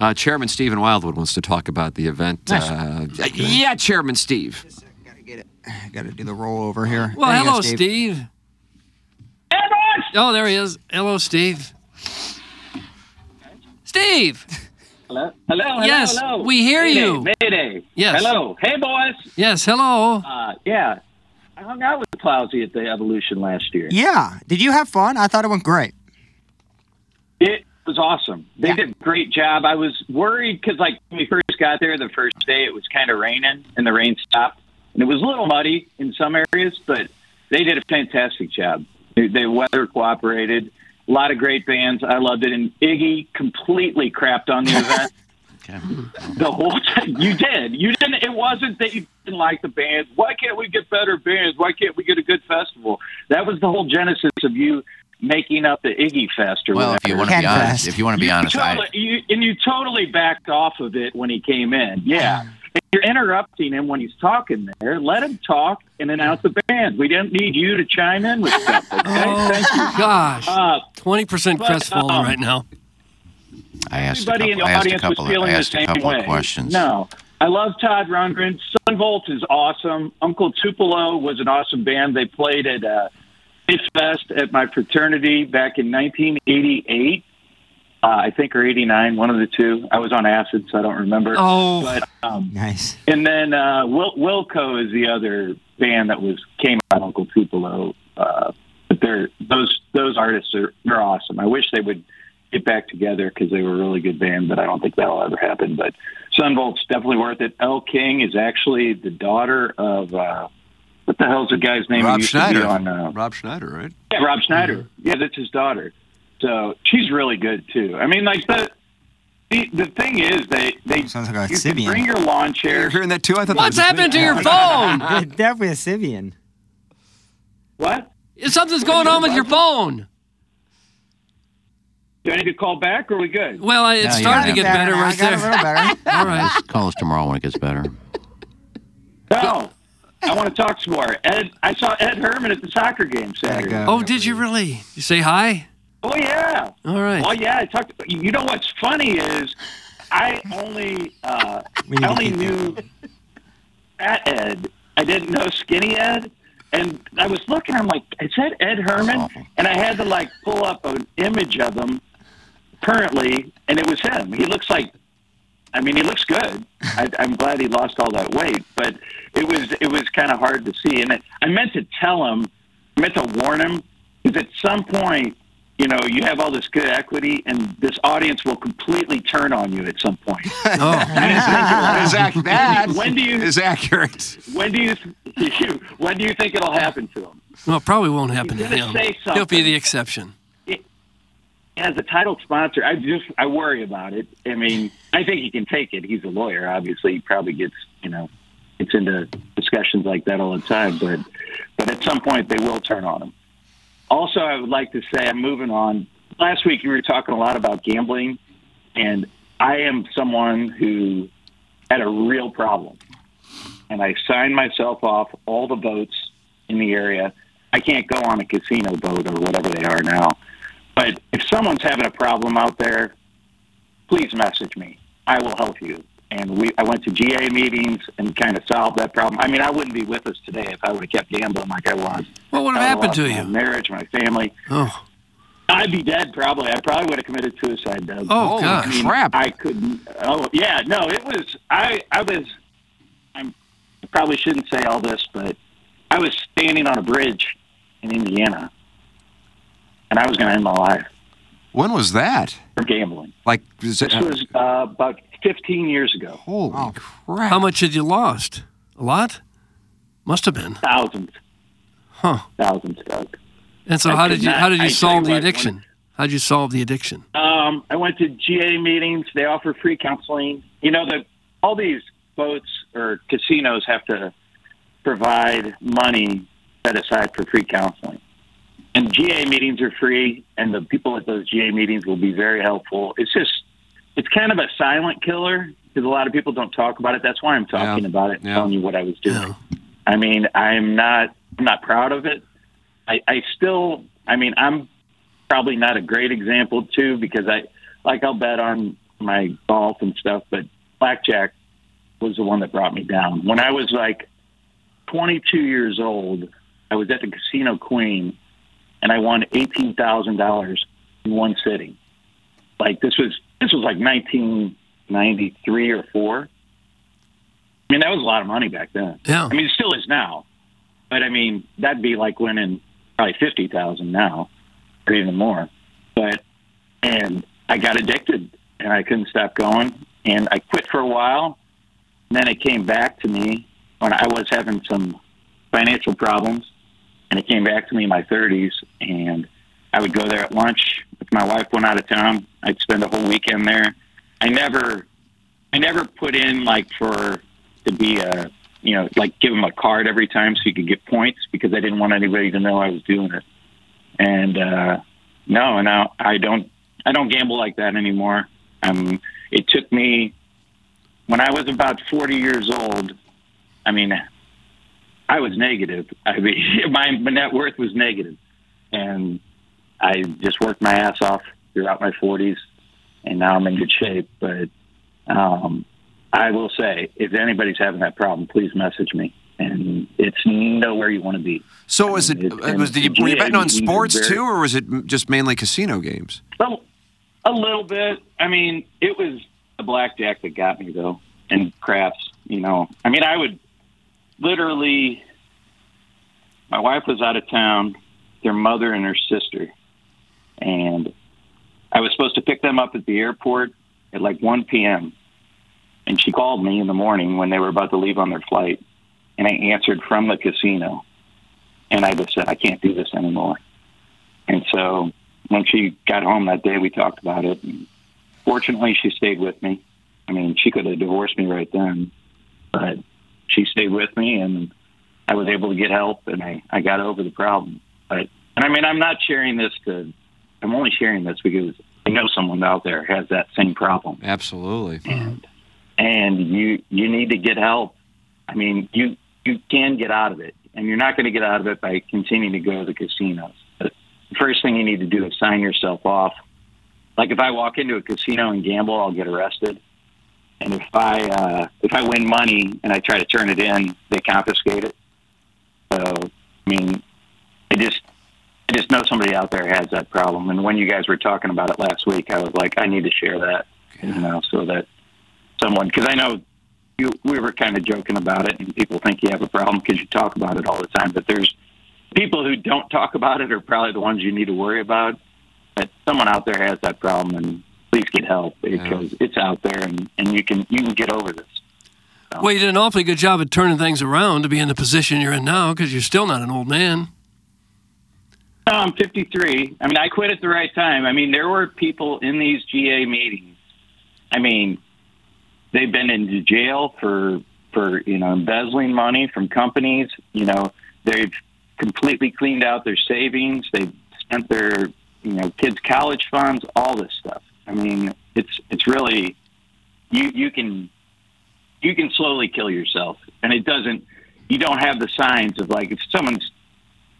Uh, Chairman Steve in Wildwood wants to talk about the event. Uh, yeah, Chairman Steve. I got to do the rollover here. Well, There you go, hello, Steve. Oh, there he is. Hello, Steve. Steve. Hello? Hello? Hello? Yes, hello. we hear Mayday, you. Mayday. Yes. Hello. Hey, boys. Yes, hello. Uh, yeah. I hung out with Clousy at the Evolution last year. Yeah. Did you have fun? I thought it went great. It was awesome. They did a great job. I was worried because, like, when we first got there the first day, it was kind of raining and the rain stopped. And it was a little muddy in some areas, but they did a fantastic job. They, they weather cooperated. A lot of great bands. I loved it. And Iggy completely crapped on the [LAUGHS] event. The whole time you did. You didn't. It wasn't that you didn't like the bands. Why can't we get better bands? Why can't we get a good festival? That was the whole genesis of you making up the Iggy Fest or Well, if whatever. you want to be honest, if you want to be You honest, I, totally, you, and you totally backed off of it when he came in. Yeah. [SIGHS] If you're interrupting him when he's talking there, let him talk and announce the band. We don't need you to chime in with stuff. Okay? [LAUGHS] Oh, Thank you. gosh. Uh, 20% but, crestfallen um, right now. I asked a Everybody in couple, the I asked a audience was couple, of, feeling I the asked a same couple way. of questions. No, I love Todd Rundgren. Son Volt is awesome. Uncle Tupelo was an awesome band. They played at uh, Face Fest at my fraternity back in 1988. Uh, I think or 89, one of the two. I was on acid, so I don't remember. Oh. but um, Nice. and then uh, Wil- Wilco is the other band that was came out of Uncle Tupelo. Uh, but they're those those artists are they're awesome. I wish they would get back together because they were a really good band, but I don't think that'll ever happen. But Son Volt's definitely worth it. Elle King is actually the daughter of uh, what the hell's the guy's name? Rob used to be Schneider. on uh, Rob Schneider, right? yeah, Rob Schneider. Yeah, that's his daughter. So she's really good too. I mean, like the the, the thing is, they they Sounds like a you can Sybian. bring your lawn chair. You're hearing that too? I thought What's that happening to your phone? [LAUGHS] Yeah, definitely a Sybian. What? If Something's going on with your phone. Do I need to call back, or are we good? Well, I- it No, you started to get better I right got a there. little better. [LAUGHS] All right. Call us tomorrow when it gets better. No, I want to talk some more. Ed, I saw Ed Herman at the soccer game Saturday. Oh, did you really? You say hi? Oh yeah. All right. Oh yeah. I talked. You know what's funny is, I only uh, I only knew Fat Ed. I didn't know Skinny Ed. And I was looking. I'm like, is that Ed Herman? And I had to like pull up an image of him currently, and it was him. He looks like. I mean, he looks good. I, I'm glad he lost all that weight, but it was it was kind of hard to see. And I, I meant to tell him, I meant to warn him, because at some point, you know, you have all this good equity, and this audience will completely turn on you at some point. [LAUGHS] Oh, Is ac- that When do you- is accurate? when do you [LAUGHS] when do you think it'll happen to him? well, it probably won't happen to He's gonna him. say He'll be the exception. As a title sponsor, I just I worry about it. I mean, I think he can take it. He's a lawyer, obviously. He probably gets you know gets into discussions like that all the time. But but at some point, they will turn on him. Also, I would like to say I'm moving on. Last week, you were talking a lot about gambling, and I am someone who had a real problem, and I signed myself off all the boats in the area. I can't go on a casino boat or whatever they are now. But if someone's having a problem out there, please message me. I will help you. And we, I went to GA meetings and kind of solved that problem. I mean, I wouldn't be with us today if I would have kept gambling like I was. What would have happened lost to my you? Marriage, my family. Oh, I'd be dead probably. I probably would have committed suicide, Doug. Oh, Holy gosh. I mean, crap! I couldn't. Oh, yeah. No, it was. I. I was. I'm, I probably shouldn't say all this, but I was standing on a bridge in Indiana, and I was going to end my life When was that? for gambling. Like, is it, This was uh, about 15 years ago. holy crap! how much had you lost? A lot? Must have been. Thousands, Huh. thousands, Doug. And so, I how did you not- how did you tell solve you the what, when- addiction? How did you solve the addiction? Um, I went to GA meetings. They offer free counseling. You know that all these boats or casinos have to provide money set aside for free counseling. GA meetings are free, and the people at those GA meetings will be very helpful. It's just, it's kind of a silent killer because a lot of people don't talk about it. That's why I'm talking Yeah. about it, and Yeah. telling you what I was doing. Yeah. I mean, I'm not, I'm not proud of it. I, I still, I mean, I'm probably not a great example too because I, like, I'll bet on my golf and stuff, but blackjack was the one that brought me down. When I was like 22 years old, I was at the Casino Queen, and I won eighteen thousand dollars in one sitting. Like this was this was like 1993 or four. I mean, that was a lot of money back then. Yeah. I mean, it still is now, but I mean, that'd be like winning probably fifty thousand now, or even more. But and I got addicted, and I couldn't stop going, and I quit for a while. And then it came back to me when I was having some financial problems, and it came back to me in my 30s. And I would go there at lunch if my wife went out of town. I'd spend a whole weekend there. I never, I never put in like for to be a, you know, like give them a card every time so you could get points because I didn't want anybody to know I was doing it. And uh, no, no, I don't. I don't gamble like that anymore. Um, it took me when I was about 40 years old. I mean, I was negative. I mean, [LAUGHS] my net worth was negative, and I just worked my ass off throughout my 40s, and now I'm in good shape. But um, I will say, if anybody's having that problem, please message me. And it's nowhere you want to be. So was it? It's- Was did you, were you betting on sports very- too, or was it just mainly casino games? Well, a little bit. I mean, it was the blackjack that got me though, and craps. You know, I mean, I would literally. My wife was out of town, their mother and her sister, and I was supposed to pick them up at the airport at like 1 p.m. And she called me in the morning when they were about to leave on their flight, and I answered from the casino, and I just said, I can't do this anymore. And so when she got home that day, we talked about it. And fortunately, she stayed with me. I mean, she could have divorced me right then, but she stayed with me, and I was able to get help, and I, I got over the problem. But and I mean, I'm not sharing this to. I'm only sharing this because I know someone out there has that same problem, Absolutely. and and you you need to get help. I mean, you you can get out of it, and you're not going to get out of it by continuing to go to the casinos. But the first thing you need to do is sign yourself off. Like if I walk into a casino and gamble, I'll get arrested. And if I uh, if I win money and I try to turn it in, they confiscate it. So I mean, I just I just know somebody out there has that problem. And when you guys were talking about it last week, I was like, I need to share that, you know, so that someone because I know you we were kind of joking about it, and people think you have a problem because you talk about it all the time. But there's people who don't talk about it are probably the ones you need to worry about. But someone out there has that problem, and please get help because it's out there, and, and you can you can get over this. Well, you did an awfully good job at turning things around to be in the position you're in now because you're still not an old man. No, I'm 53. I mean, I quit at the right time. I mean, there were people in these GA meetings. I mean, they've been into jail for for you know embezzling money from companies. You know, they've completely cleaned out their savings. They've spent their you know kids' college funds, all this stuff. I mean, it's it's really you you can you can slowly kill yourself, and it doesn't. You don't have the signs of like if someone's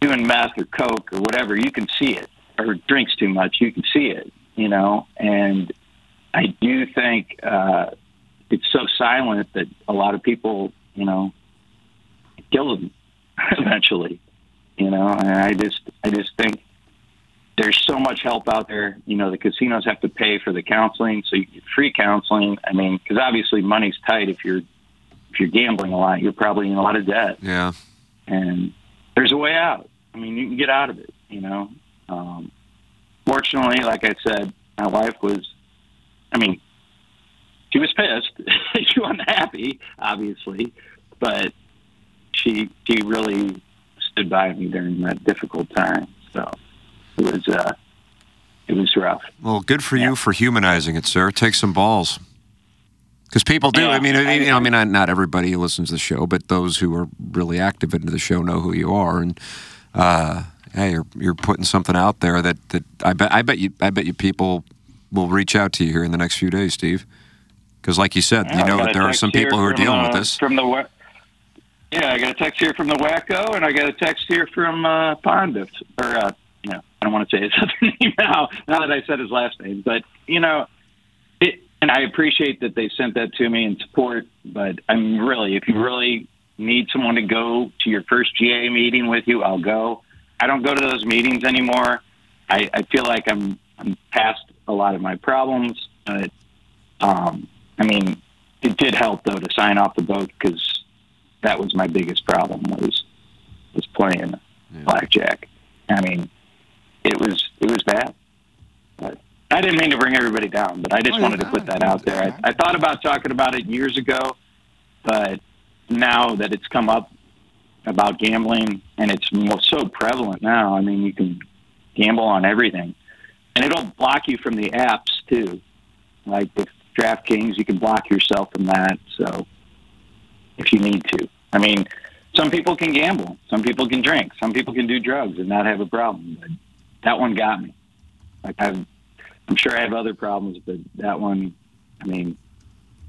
doing meth or coke or whatever, you can see it, or drinks too much, you can see it, you know. And I do think uh, it's so silent that a lot of people, you know, kill them [LAUGHS] eventually, you know. And I just, I just think there's so much help out there. You know, the casinos have to pay for the counseling, so you get free counseling. I mean, because obviously money's tight if you're if you're gambling a lot, you're probably in a lot of debt Yeah. and there's a way out. I mean, you can get out of it. You know. Um, fortunately, like I said, my wife was. I mean, she was pissed. [LAUGHS] she wasn't happy, obviously, but she she really stood by me during that difficult time. So it was uh, it was rough. Well, good for you for humanizing it, sir. Take some balls. Because people do. I mean, I, you know, I mean, not- not everybody who listens to the show, but those who are really active into the show know who you are, and uh, hey, you're you're putting something out there that, that I bet I bet you I bet you people will reach out to you here in the next few days, Steve. Because, like you said, Yeah, you know that there are some people who are from, dealing with uh, this. From the yeah, I got a text here from the Wacko, and I got a text here from uh, Pondif, or uh, I don't want to say his [LAUGHS] other name now. Now that I said his last name, but you know, it, and I appreciate that they sent that to me in support. But I'm really, if you really need someone to go to your first GA meeting with you, I'll go. I don't go to those meetings anymore. I, I feel like I'm I'm past a lot of my problems. But um, I mean, it did help though to sign off the boat because that was my biggest problem was was playing blackjack. I mean, it was it was bad. But I didn't mean to bring everybody down, but I just Oh, wanted to put that out there. I, I thought about talking about it years ago, but now that it's come up about gambling and it's so prevalent now, I mean, you can gamble on everything, and it'll block you from the apps too. Like with DraftKings, you can block yourself from that. So if you need to, I mean, some people can gamble, some people can drink, some people can do drugs and not have a problem. But that one got me. Like I'm, I'm sure I have other problems, but that one, I mean,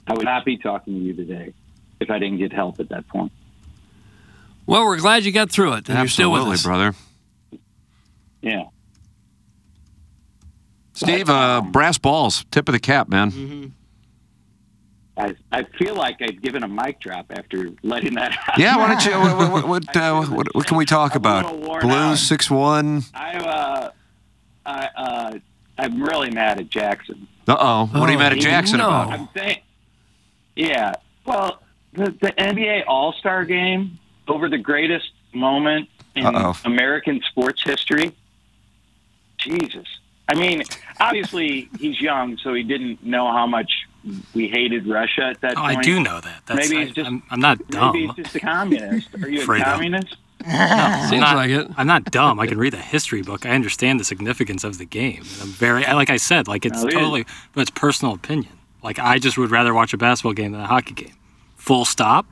I would not be talking to you today if I didn't get help at that point. Well, we're glad you got through it, and you're still with Absolutely, us. brother. Yeah. Steve, uh, brass balls, tip of the cap, man. Mm-hmm. I, I feel like I've given a mic drop after letting that out. [LAUGHS] Yeah, why don't you? What, what, what, uh, what, what can we talk about? little worn Blues out. six one. I, uh, I, uh, I'm really mad at Jackson. Uh oh. What are you mad at Jackson no. about? I'm saying, yeah. Well, the, the NBA All Star Game over the greatest moment in Uh-oh. American sports history. Jesus. I mean, obviously he's young, so he didn't know how much we hated Russia at that Oh, point. I do know that. That's, Maybe I, he's just I'm, I'm not dumb. maybe he's just a communist. Are you a Fredo. communist? [LAUGHS] I'm Seems not, like it. I'm not dumb. I can read a history book. I understand the significance of the game. I'm very, like I said, like it's No, totally, but it's personal opinion. Like I just would rather watch a basketball game than a hockey game. Full stop.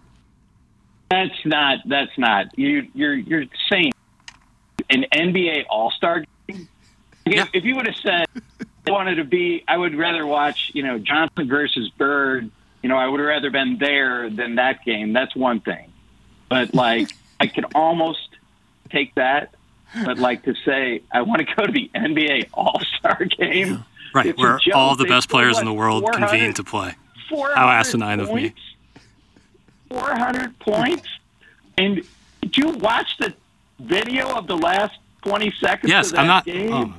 That's not. That's not. You. You're. You're saying an NBA All Star game. If, if you would have said I wanted to be, I would rather watch. You know, Johnson versus Bird. You know, I would have rather been there than that game. That's one thing. But like, I could almost take that. But like to say, I want to go to the NBA All Star game. Right, It's where all the best players what, in the world convene to play. How asinine of me. 400 points? And did you watch the video of the last 20 seconds Yes, of that I'm not. game? Oh.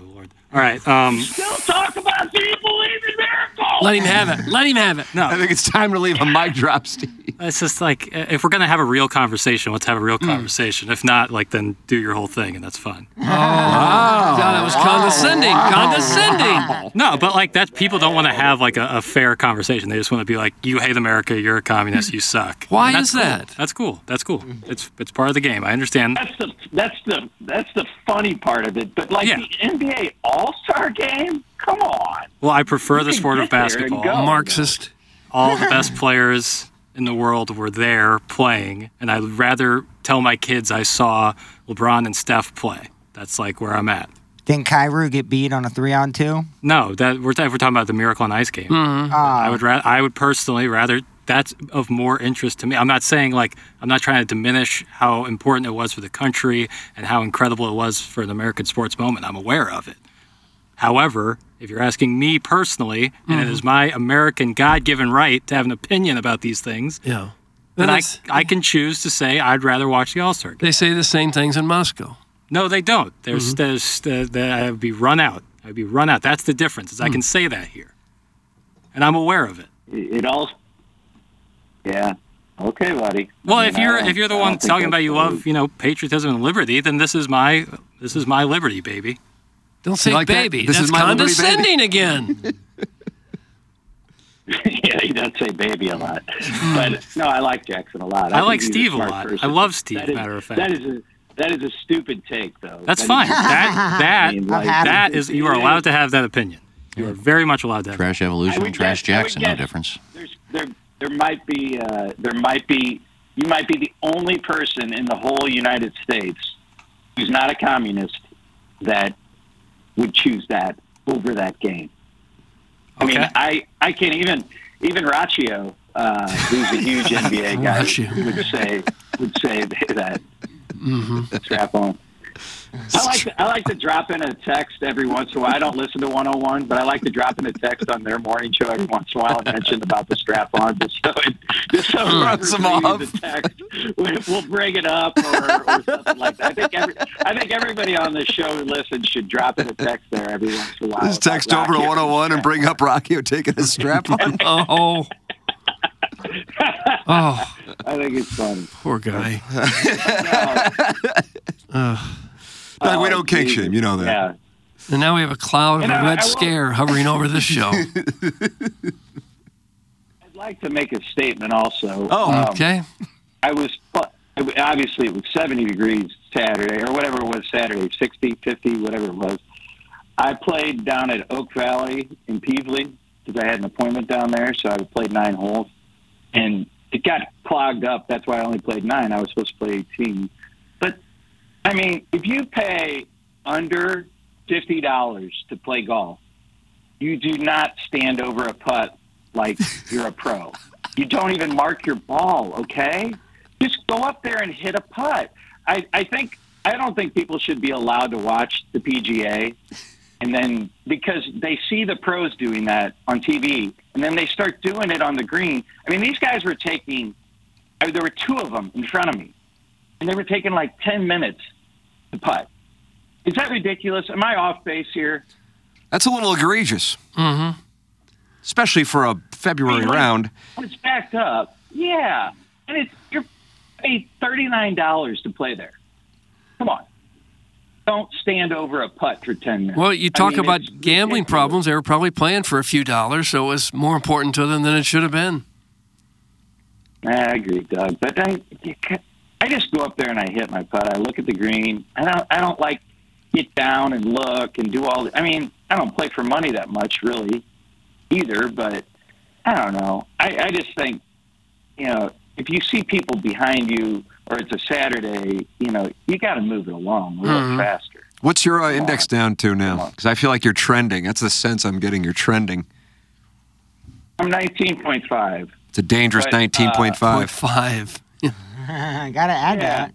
All right. Um, Still talk about do you believe in miracles? Let him have it. Let him have it. no, I think it's time to leave a mic drop, Steve. it's just like if we're gonna have a real conversation, let's have a real conversation. If not, like then do your whole thing, and that's fine. Oh, God, that was condescending. Condescending. No, but like that, people don't want to have like a, a fair conversation. They just want to be like, "You hate America. You're a communist. You suck." Why And that's is cool. that? That's cool. That's cool. It's it's part of the game. I understand. That's the that's the that's the funny part of it. But like Yeah. the NBA All Star game, come on. Well, I prefer the sport of get there and basketball. go. Marxist. All the [LAUGHS] best players in the world were there playing, and I'd rather tell my kids I saw LeBron and Steph play. That's like where I'm at. Didn't Cairo get beat on a three on two? No, that we're, we're talking about the Miracle on Ice game. Mm-hmm. Ah. I would ra- I would personally rather that's of more interest to me. I'm not saying like I'm not trying to diminish how important it was for the country and how incredible it was for the American sports moment. I'm aware of it. However, if you're asking me personally, and it is my American God-given right to have an opinion about these things, Yeah. then Then I, I can choose to say I'd rather watch the All-Star game. They say the same things in Moscow. No, they don't. There's, there's, uh, the, I'd be run out. I'd be run out. That's the difference. Is I can say that here, and I'm aware of it. It, it all. Yeah. Okay, buddy. Well, I if you're if you're the one talking about you love you know patriotism and liberty, then this is my this is my liberty, baby. Don't say like that? baby. This That's is my baby? condescending again. [LAUGHS] yeah, he does say baby a lot. But no, I like Jackson a lot. I think like Steve a smart lot. person. I love Steve, That is- matter of fact. That is a that is a stupid take, though. That's That is- fine. That that I mean, like, that is you are allowed to have that opinion. You are very much allowed to have. That. Trash I evolution, trash guess- I would Jackson, no difference. There's there there might be uh, there might be you might be the only person in the whole United States who's not a communist that would choose that over that game. I mean, I I can't even even Raccio, uh, who's a [LAUGHS] huge NBA guy, would say would say that strap on. I like to, I like to drop in a text every once in a while. I don't listen to 101, but I like to drop in a text on their morning show every once in a while and mention about the strap on just so it just so Runs them off. the text, we'll- we'll bring it up or, or something like that. I think every, I think everybody on the show who listens should drop in a text there every once in a while. Just text over to Rocky. 101 and bring up Rocky taking a strap on. [LAUGHS] [LAUGHS] Oh. Oh, I think it's funny. poor guy. [LAUGHS] Like, we Oh, don't kink Jesus. shame, you know that. Yeah. And now we have a cloud of And a I- red I will- scare hovering over this [LAUGHS] show. I'd like to make a statement also. Oh, Um, Okay. I was obviously it was 70 degrees Saturday or whatever it was Saturday, 60, 50, whatever it was. I played down at Oak Valley in Pevely because I had an appointment down there, so I played nine holes, and it got clogged up. That's why I only played nine. I was supposed to play 18, but I mean, if you pay under fifty dollars to play golf, you do not stand over a putt like you're a pro. You don't even mark your ball, okay? Just go up there and hit a putt. I, I think I don't think people should be allowed to watch the PGA and then because they see the pros doing that on TV and then they start doing it on the green. I mean, these guys were taking I mean, there were two of them in front of me and they were taking like 10 minutes to putt. Is that ridiculous? Am I off base here? That's a little egregious. Mm-hmm. Especially for a February When- round. When it's backed up, yeah, and it's you're paid thirty nine dollars to play there. Come on, don't stand over a putt for ten minutes. Well, you I talk mean, about gambling ridiculous. problems. They were probably playing for a few dollars, so it was more important to them than it should have been. I agree, Doug, but I you ca- I just go up there and I hit my putt. I look at the green. I don't I don't like get down and look and do all. The, I mean, I don't play for money that much really, either. But I don't know. I, I just think, you know, if you see people behind you or it's a Saturday, you know, you got to move it along a little Mhm. faster. What's your uh, index down to now? Because I feel like you're trending. That's the sense I'm getting. You're trending. I'm 19.5. It's a dangerous But, uh, 19.5. Five. [LAUGHS] Gotta add Yeah. that.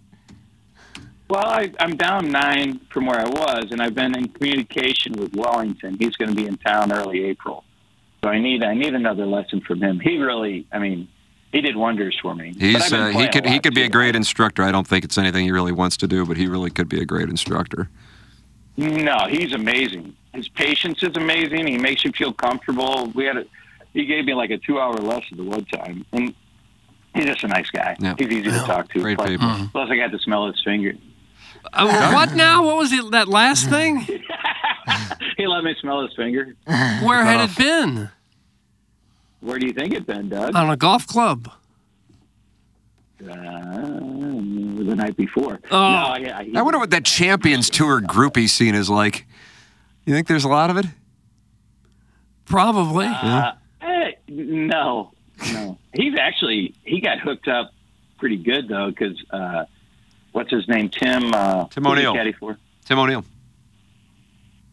Well, I, I'm down nine from where I was, and I've been in communication with Wellington. He's going to be in town early April, so I need I need another lesson from him. He really, I mean, he did wonders for me. But I've He's uh, he could he could be a too. great instructor. I don't think it's anything he really wants to do, but he really could be a great instructor. No, he's amazing. His patience is amazing. He makes you feel comfortable. We had a, he gave me like a two hour lesson the one time, and he's just a nice guy. Yeah. He's easy to talk to. Great plus, people. plus, I got to smell his finger. Uh, what now? What was it? That last thing? [LAUGHS] He let me smell his finger. Where had it been? Where do you think it been, Doug? On a golf club. Uh, the night before. Oh. No, yeah, he- I wonder what that Champions Tour groupie scene is like. You think there's a lot of it? Probably. Uh, eh, no, no. He's actually he got hooked up pretty good though, because uh, what's his name? Tim. Uh, Tim who's he O'Neill. caddy for? Tim O'Neill.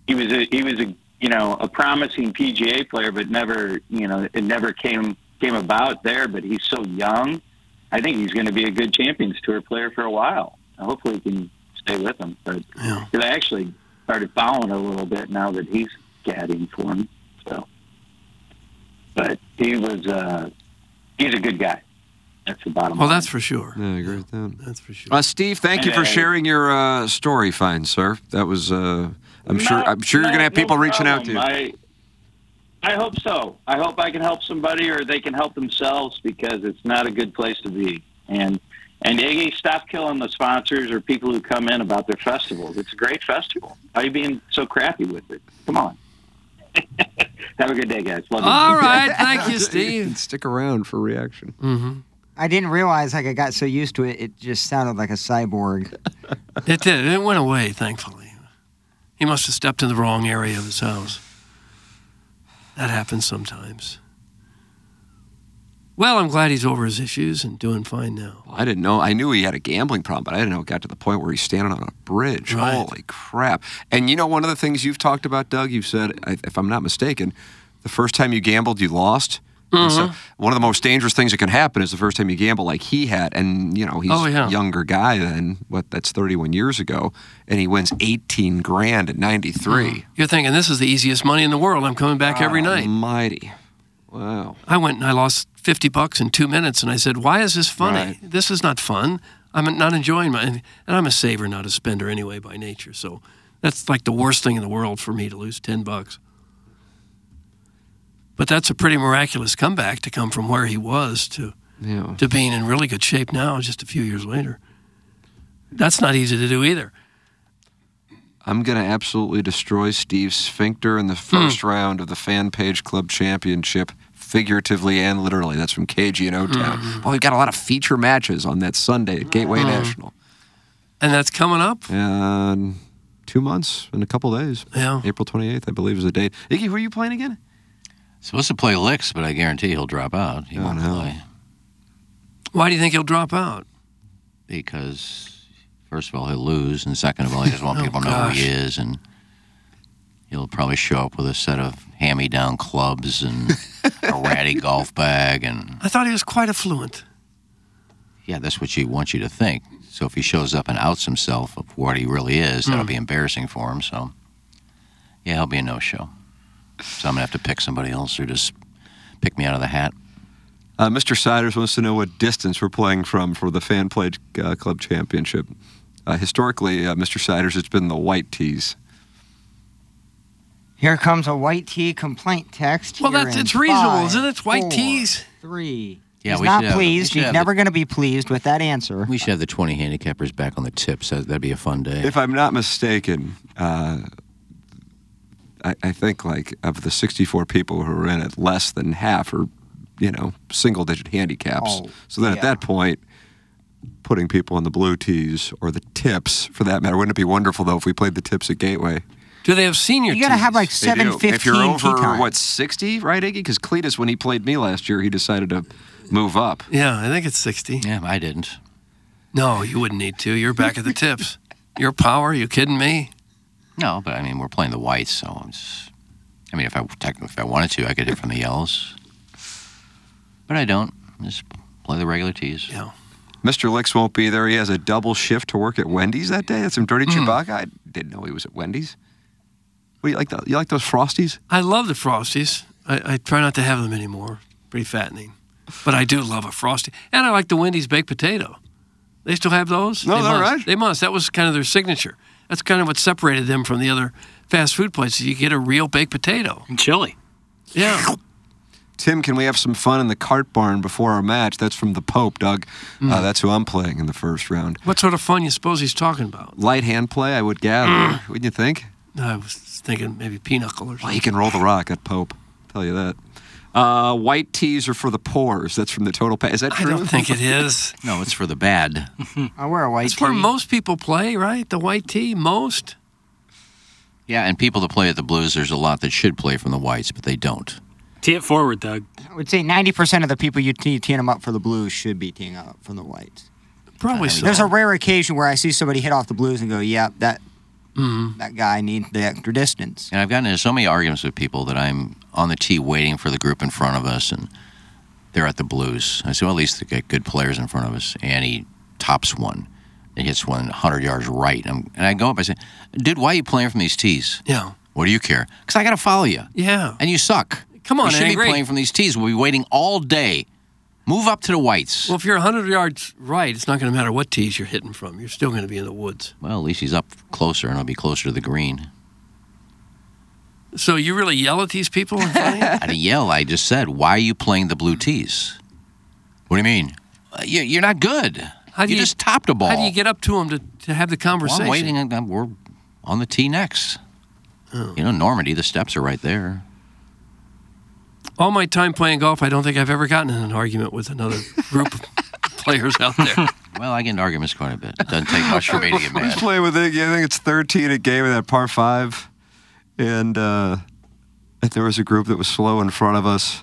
He was a he was a you know a promising PGA player, but never you know it never came came about there. But he's so young. I think he's going to be a good Champions Tour player for a while. Hopefully, he can stay with him. But Yeah. 'cause I actually started following a little bit now that he's caddying for him. So, but he was uh, he's a good guy. That's the bottom Well, line. that's for sure. Yeah, I agree with that. That's for sure. Uh, Steve, thank you for uh, sharing your uh, story, fine sir. That was. Uh, I'm sure. I'm sure you're going to have no people reaching out to you. I, I hope so. I hope I can help somebody or they can help themselves because it's not a good place to be. And and Iggy, stop killing the sponsors or people who come in about their festivals. It's a great festival. Why are you being so crappy with it? Come on. [LAUGHS] have a good day, guys. Love you. All right. [LAUGHS] Thank you, And Steve. [LAUGHS] stick around for reaction. hmm I didn't realize like I got so used to it, it just sounded like a cyborg. [LAUGHS] It did. It went away, thankfully. He must have stepped in the wrong area of his house. That happens sometimes. Well, I'm glad he's over his issues and doing fine now. I didn't know. I knew he had a gambling problem, but I didn't know it got to the point where he's standing on a bridge. Right. Holy crap! And you know, one of the things you've talked about, Doug, you've said, if I'm not mistaken, the first time you gambled, you lost. Mm-hmm. one of the most dangerous things that can happen is the first time you gamble, like he had, and you know he's Oh, yeah. a younger guy than what that's 31 years ago, and he wins 18 grand at 93. You're thinking this is the easiest money in the world. I'm coming back every night. Almighty! Wow. I went and I lost 50 bucks in two minutes, and I said, "Why is this funny? Right. This is not fun. I'm not enjoying my." And I'm a saver, not a spender, anyway, by nature. So that's like the worst thing in the world for me to lose 10 bucks. But that's a pretty miraculous comeback to come from where he was to Yeah. to being in really good shape now, just a few years later. That's not easy to do either. I'm going to absolutely destroy Steve's sphincter in the Hmm. first round of the Fan Page Club Championship, figuratively and literally. That's from KG in O Town. Hmm. Well, we've got a lot of feature matches on that Sunday at Gateway Hmm. National. And that's coming up. And two months in a couple days. Yeah. April 28th, I believe, is the date. Iggy, who are you playing again? Supposed to play licks, but I guarantee he'll drop out. He Oh, won't no. play Why do you think he'll drop out? because, first of all, he'll lose, and second of all, he doesn't want [LAUGHS] Oh, people to know who he is. And He'll probably show up with a set of hand-me-down clubs and a ratty [LAUGHS] golf bag, and I thought he was quite affluent. yeah, that's what you want you to think. So if he shows up and outs himself of what he really is, that'll Hmm. be embarrassing for him. So yeah, he'll be a no-show. So I'm gonna have to pick somebody else or just pick me out of the hat. Uh, Mr. Siders wants to know what distance we're playing from for the Fan Played uh, Club Championship. Uh, historically, uh, Mr. Siders, it's been the white tees. Here comes a white tea complaint text. Well, that's it's reasonable, five, isn't it? It's white four, tees. Three. Yeah, He's we not should have- we pleased. should He's have never going to be pleased with that answer. We should have the 20 handicappers back on the tips. That- That'd be a fun day. If I'm not mistaken, uh, I, I think like of the 64 people who are in it, less than half are, you know, single digit handicaps. Oh, so then yeah. at that point, putting people on the blue tees or the tips for that matter, wouldn't it be wonderful though if we played the tips at Gateway? Do they have senior? You got to have like They seven do. fifteen If you're over tea time. what 60, right, Iggy? Because Cletus, when he played me last year, he decided to move up. Yeah, I think it's 60. Yeah, I didn't. No, you wouldn't need to. You're back at the tips. Your power? You kidding me? No, but I mean, we're playing the whites, so I'm just, I mean, if I technically, if I wanted to, I could hit from the yellows, but I don't. Just play the regular tees. Yeah. Mr. Licks won't be there. He has a double shift to work at Wendy's that day. That's some dirty Hmm. Chewbacca. I didn't know he was at Wendy's. What, you like the, you like those Frosties? I love the Frosties. I, I try not to have them anymore. Pretty fattening. But I do love a Frosty. And I like the Wendy's baked potato. They still have those? No, they they're must. right. They must. That was kind of their signature. That's kind of what separated them from the other fast food places. You get a real baked potato. And chili. Yeah. Tim, can we have some fun in the cart barn before our match? That's from the Pope, Doug. Hmm. Uh, that's who I'm playing in the first round. What sort of fun you suppose he's talking about? Light hand play, I would gather. Wouldn't you think? I was thinking maybe pinochle or something. Well, something. he can roll the rock at Pope. Tell you that. Uh, white tees are for the pores. That's from the total pack. Is that true? I don't think it is. [LAUGHS] No, it's for the bad. [LAUGHS] I wear a white It's where most people play, right? The white tee, most. Yeah, and people that play at the Blues, there's a lot that should play from the whites, but they don't. Tee it forward, Doug. I would say ninety percent of the people you tee, teeing them up for the blues should be teeing up from the whites. Probably so. There's a rare occasion where I see somebody hit off the blues and go, "Yep, that Mhm. that guy needs the extra distance." And I've gotten into so many arguments with people that I'm on the tee waiting for the group in front of us, and they're at the Blues. I said, well, at least they get good players in front of us. And he tops one. He hits one 100 yards right. And, I'm, and I go up, I say, dude, why are you playing from these tees? Yeah. What do you care? Because I got to follow you. Yeah. And you suck. Come on, You shouldn't Angry. be playing from these tees. We'll be waiting all day. Move up to the whites. Well, if you're 100 yards right, it's not going to matter what tees you're hitting from. You're still going to be in the woods. Well, at least he's up closer, and I'll be closer to the green. So you really yell at these people in front of you? [LAUGHS] I didn't yell. I just said, why are you playing the blue tees? What do you mean? Uh, you, you're not good. How do you, you- just topped a ball. How do you get up to them to, to have the Well, conversation? I'm waiting. and, We're on the tee next. Oh. You know, Normandy, the steps are right there. All my time playing golf, I don't think I've ever gotten in an argument with another group of [LAUGHS] players out there. Well, I get in arguments quite a bit. It doesn't take much for me to get mad. I was mad. playing with Iggy. I think it's 13 at game of that par five. And uh, there was a group that was slow in front of us.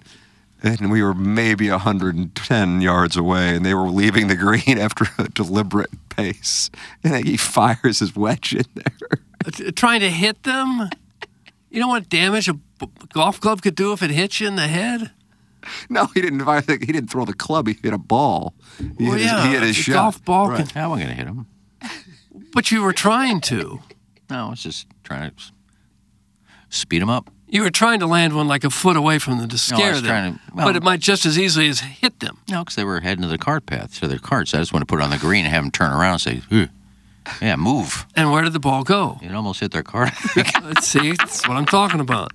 And we were maybe 110 yards away. And they were leaving the green [LAUGHS] after a deliberate pace. And he fires his wedge in there. Trying to hit them? You know what damage a b- golf club could do if it hits you in the head? No, he didn't fire. The, he didn't throw the club. He hit a ball. He Well, hit his, yeah, he hit his a shot. golf ball Right. can- I wasn't going to hit him. But you were trying to. No, it's just trying to speed him up. You were trying to land one like a foot away from them to scare was them. to- well- but it might just as easily as hit them. No, because they were heading to the cart path, to their carts. I just want to put it on the green and have them turn around and say, "Ugh." Yeah, move. And where did the ball go? It almost hit their car. [LAUGHS] Let's see, that's what I'm talking about.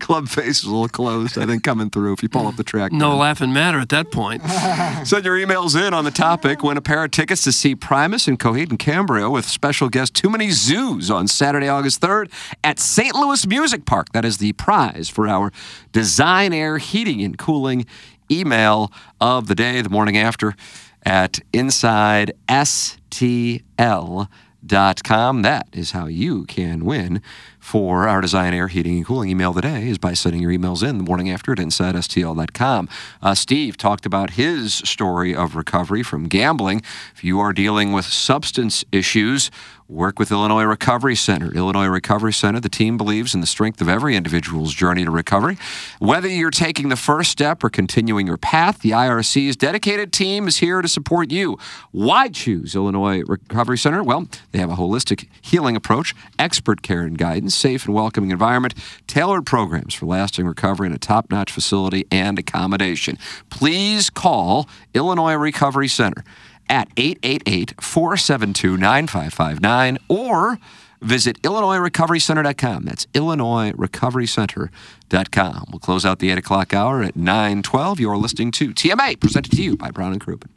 Club face is a little closed, I think, coming through if you pull up the track. No laughing matter at that point. [LAUGHS] Send your emails in on the topic. Win a pair of tickets to see Primus and Coheed and Cambria with special guest Too Many Zoos on Saturday, August 3rd at St. Louis Music Park. That is the prize for our Design Air Heating and Cooling email of the day, the morning after, at InsideSTL.com. That is how you can win for our Design Air Heating and Cooling email today is by sending your emails in the morning after at InsideSTL.com. Uh, Steve talked about his story of recovery from gambling. If you are dealing with substance issues, work with Illinois Recovery Center. Illinois Recovery Center, the team believes in the strength of every individual's journey to recovery. Whether you're taking the first step or continuing your path, the IRC's dedicated team is here to support you. Why choose Illinois Recovery Center? Well, they have a holistic healing approach, expert care and guidance, safe and welcoming environment, tailored programs for lasting recovery in a top notch facility and accommodation. Please call Illinois Recovery Center at 888 472 9559 or visit IllinoisRecoveryCenter.com. That's IllinoisRecoveryCenter.com. We'll close out the 8 o'clock hour at 912. You're listening to TMA, presented to you by Brown and Crouppen.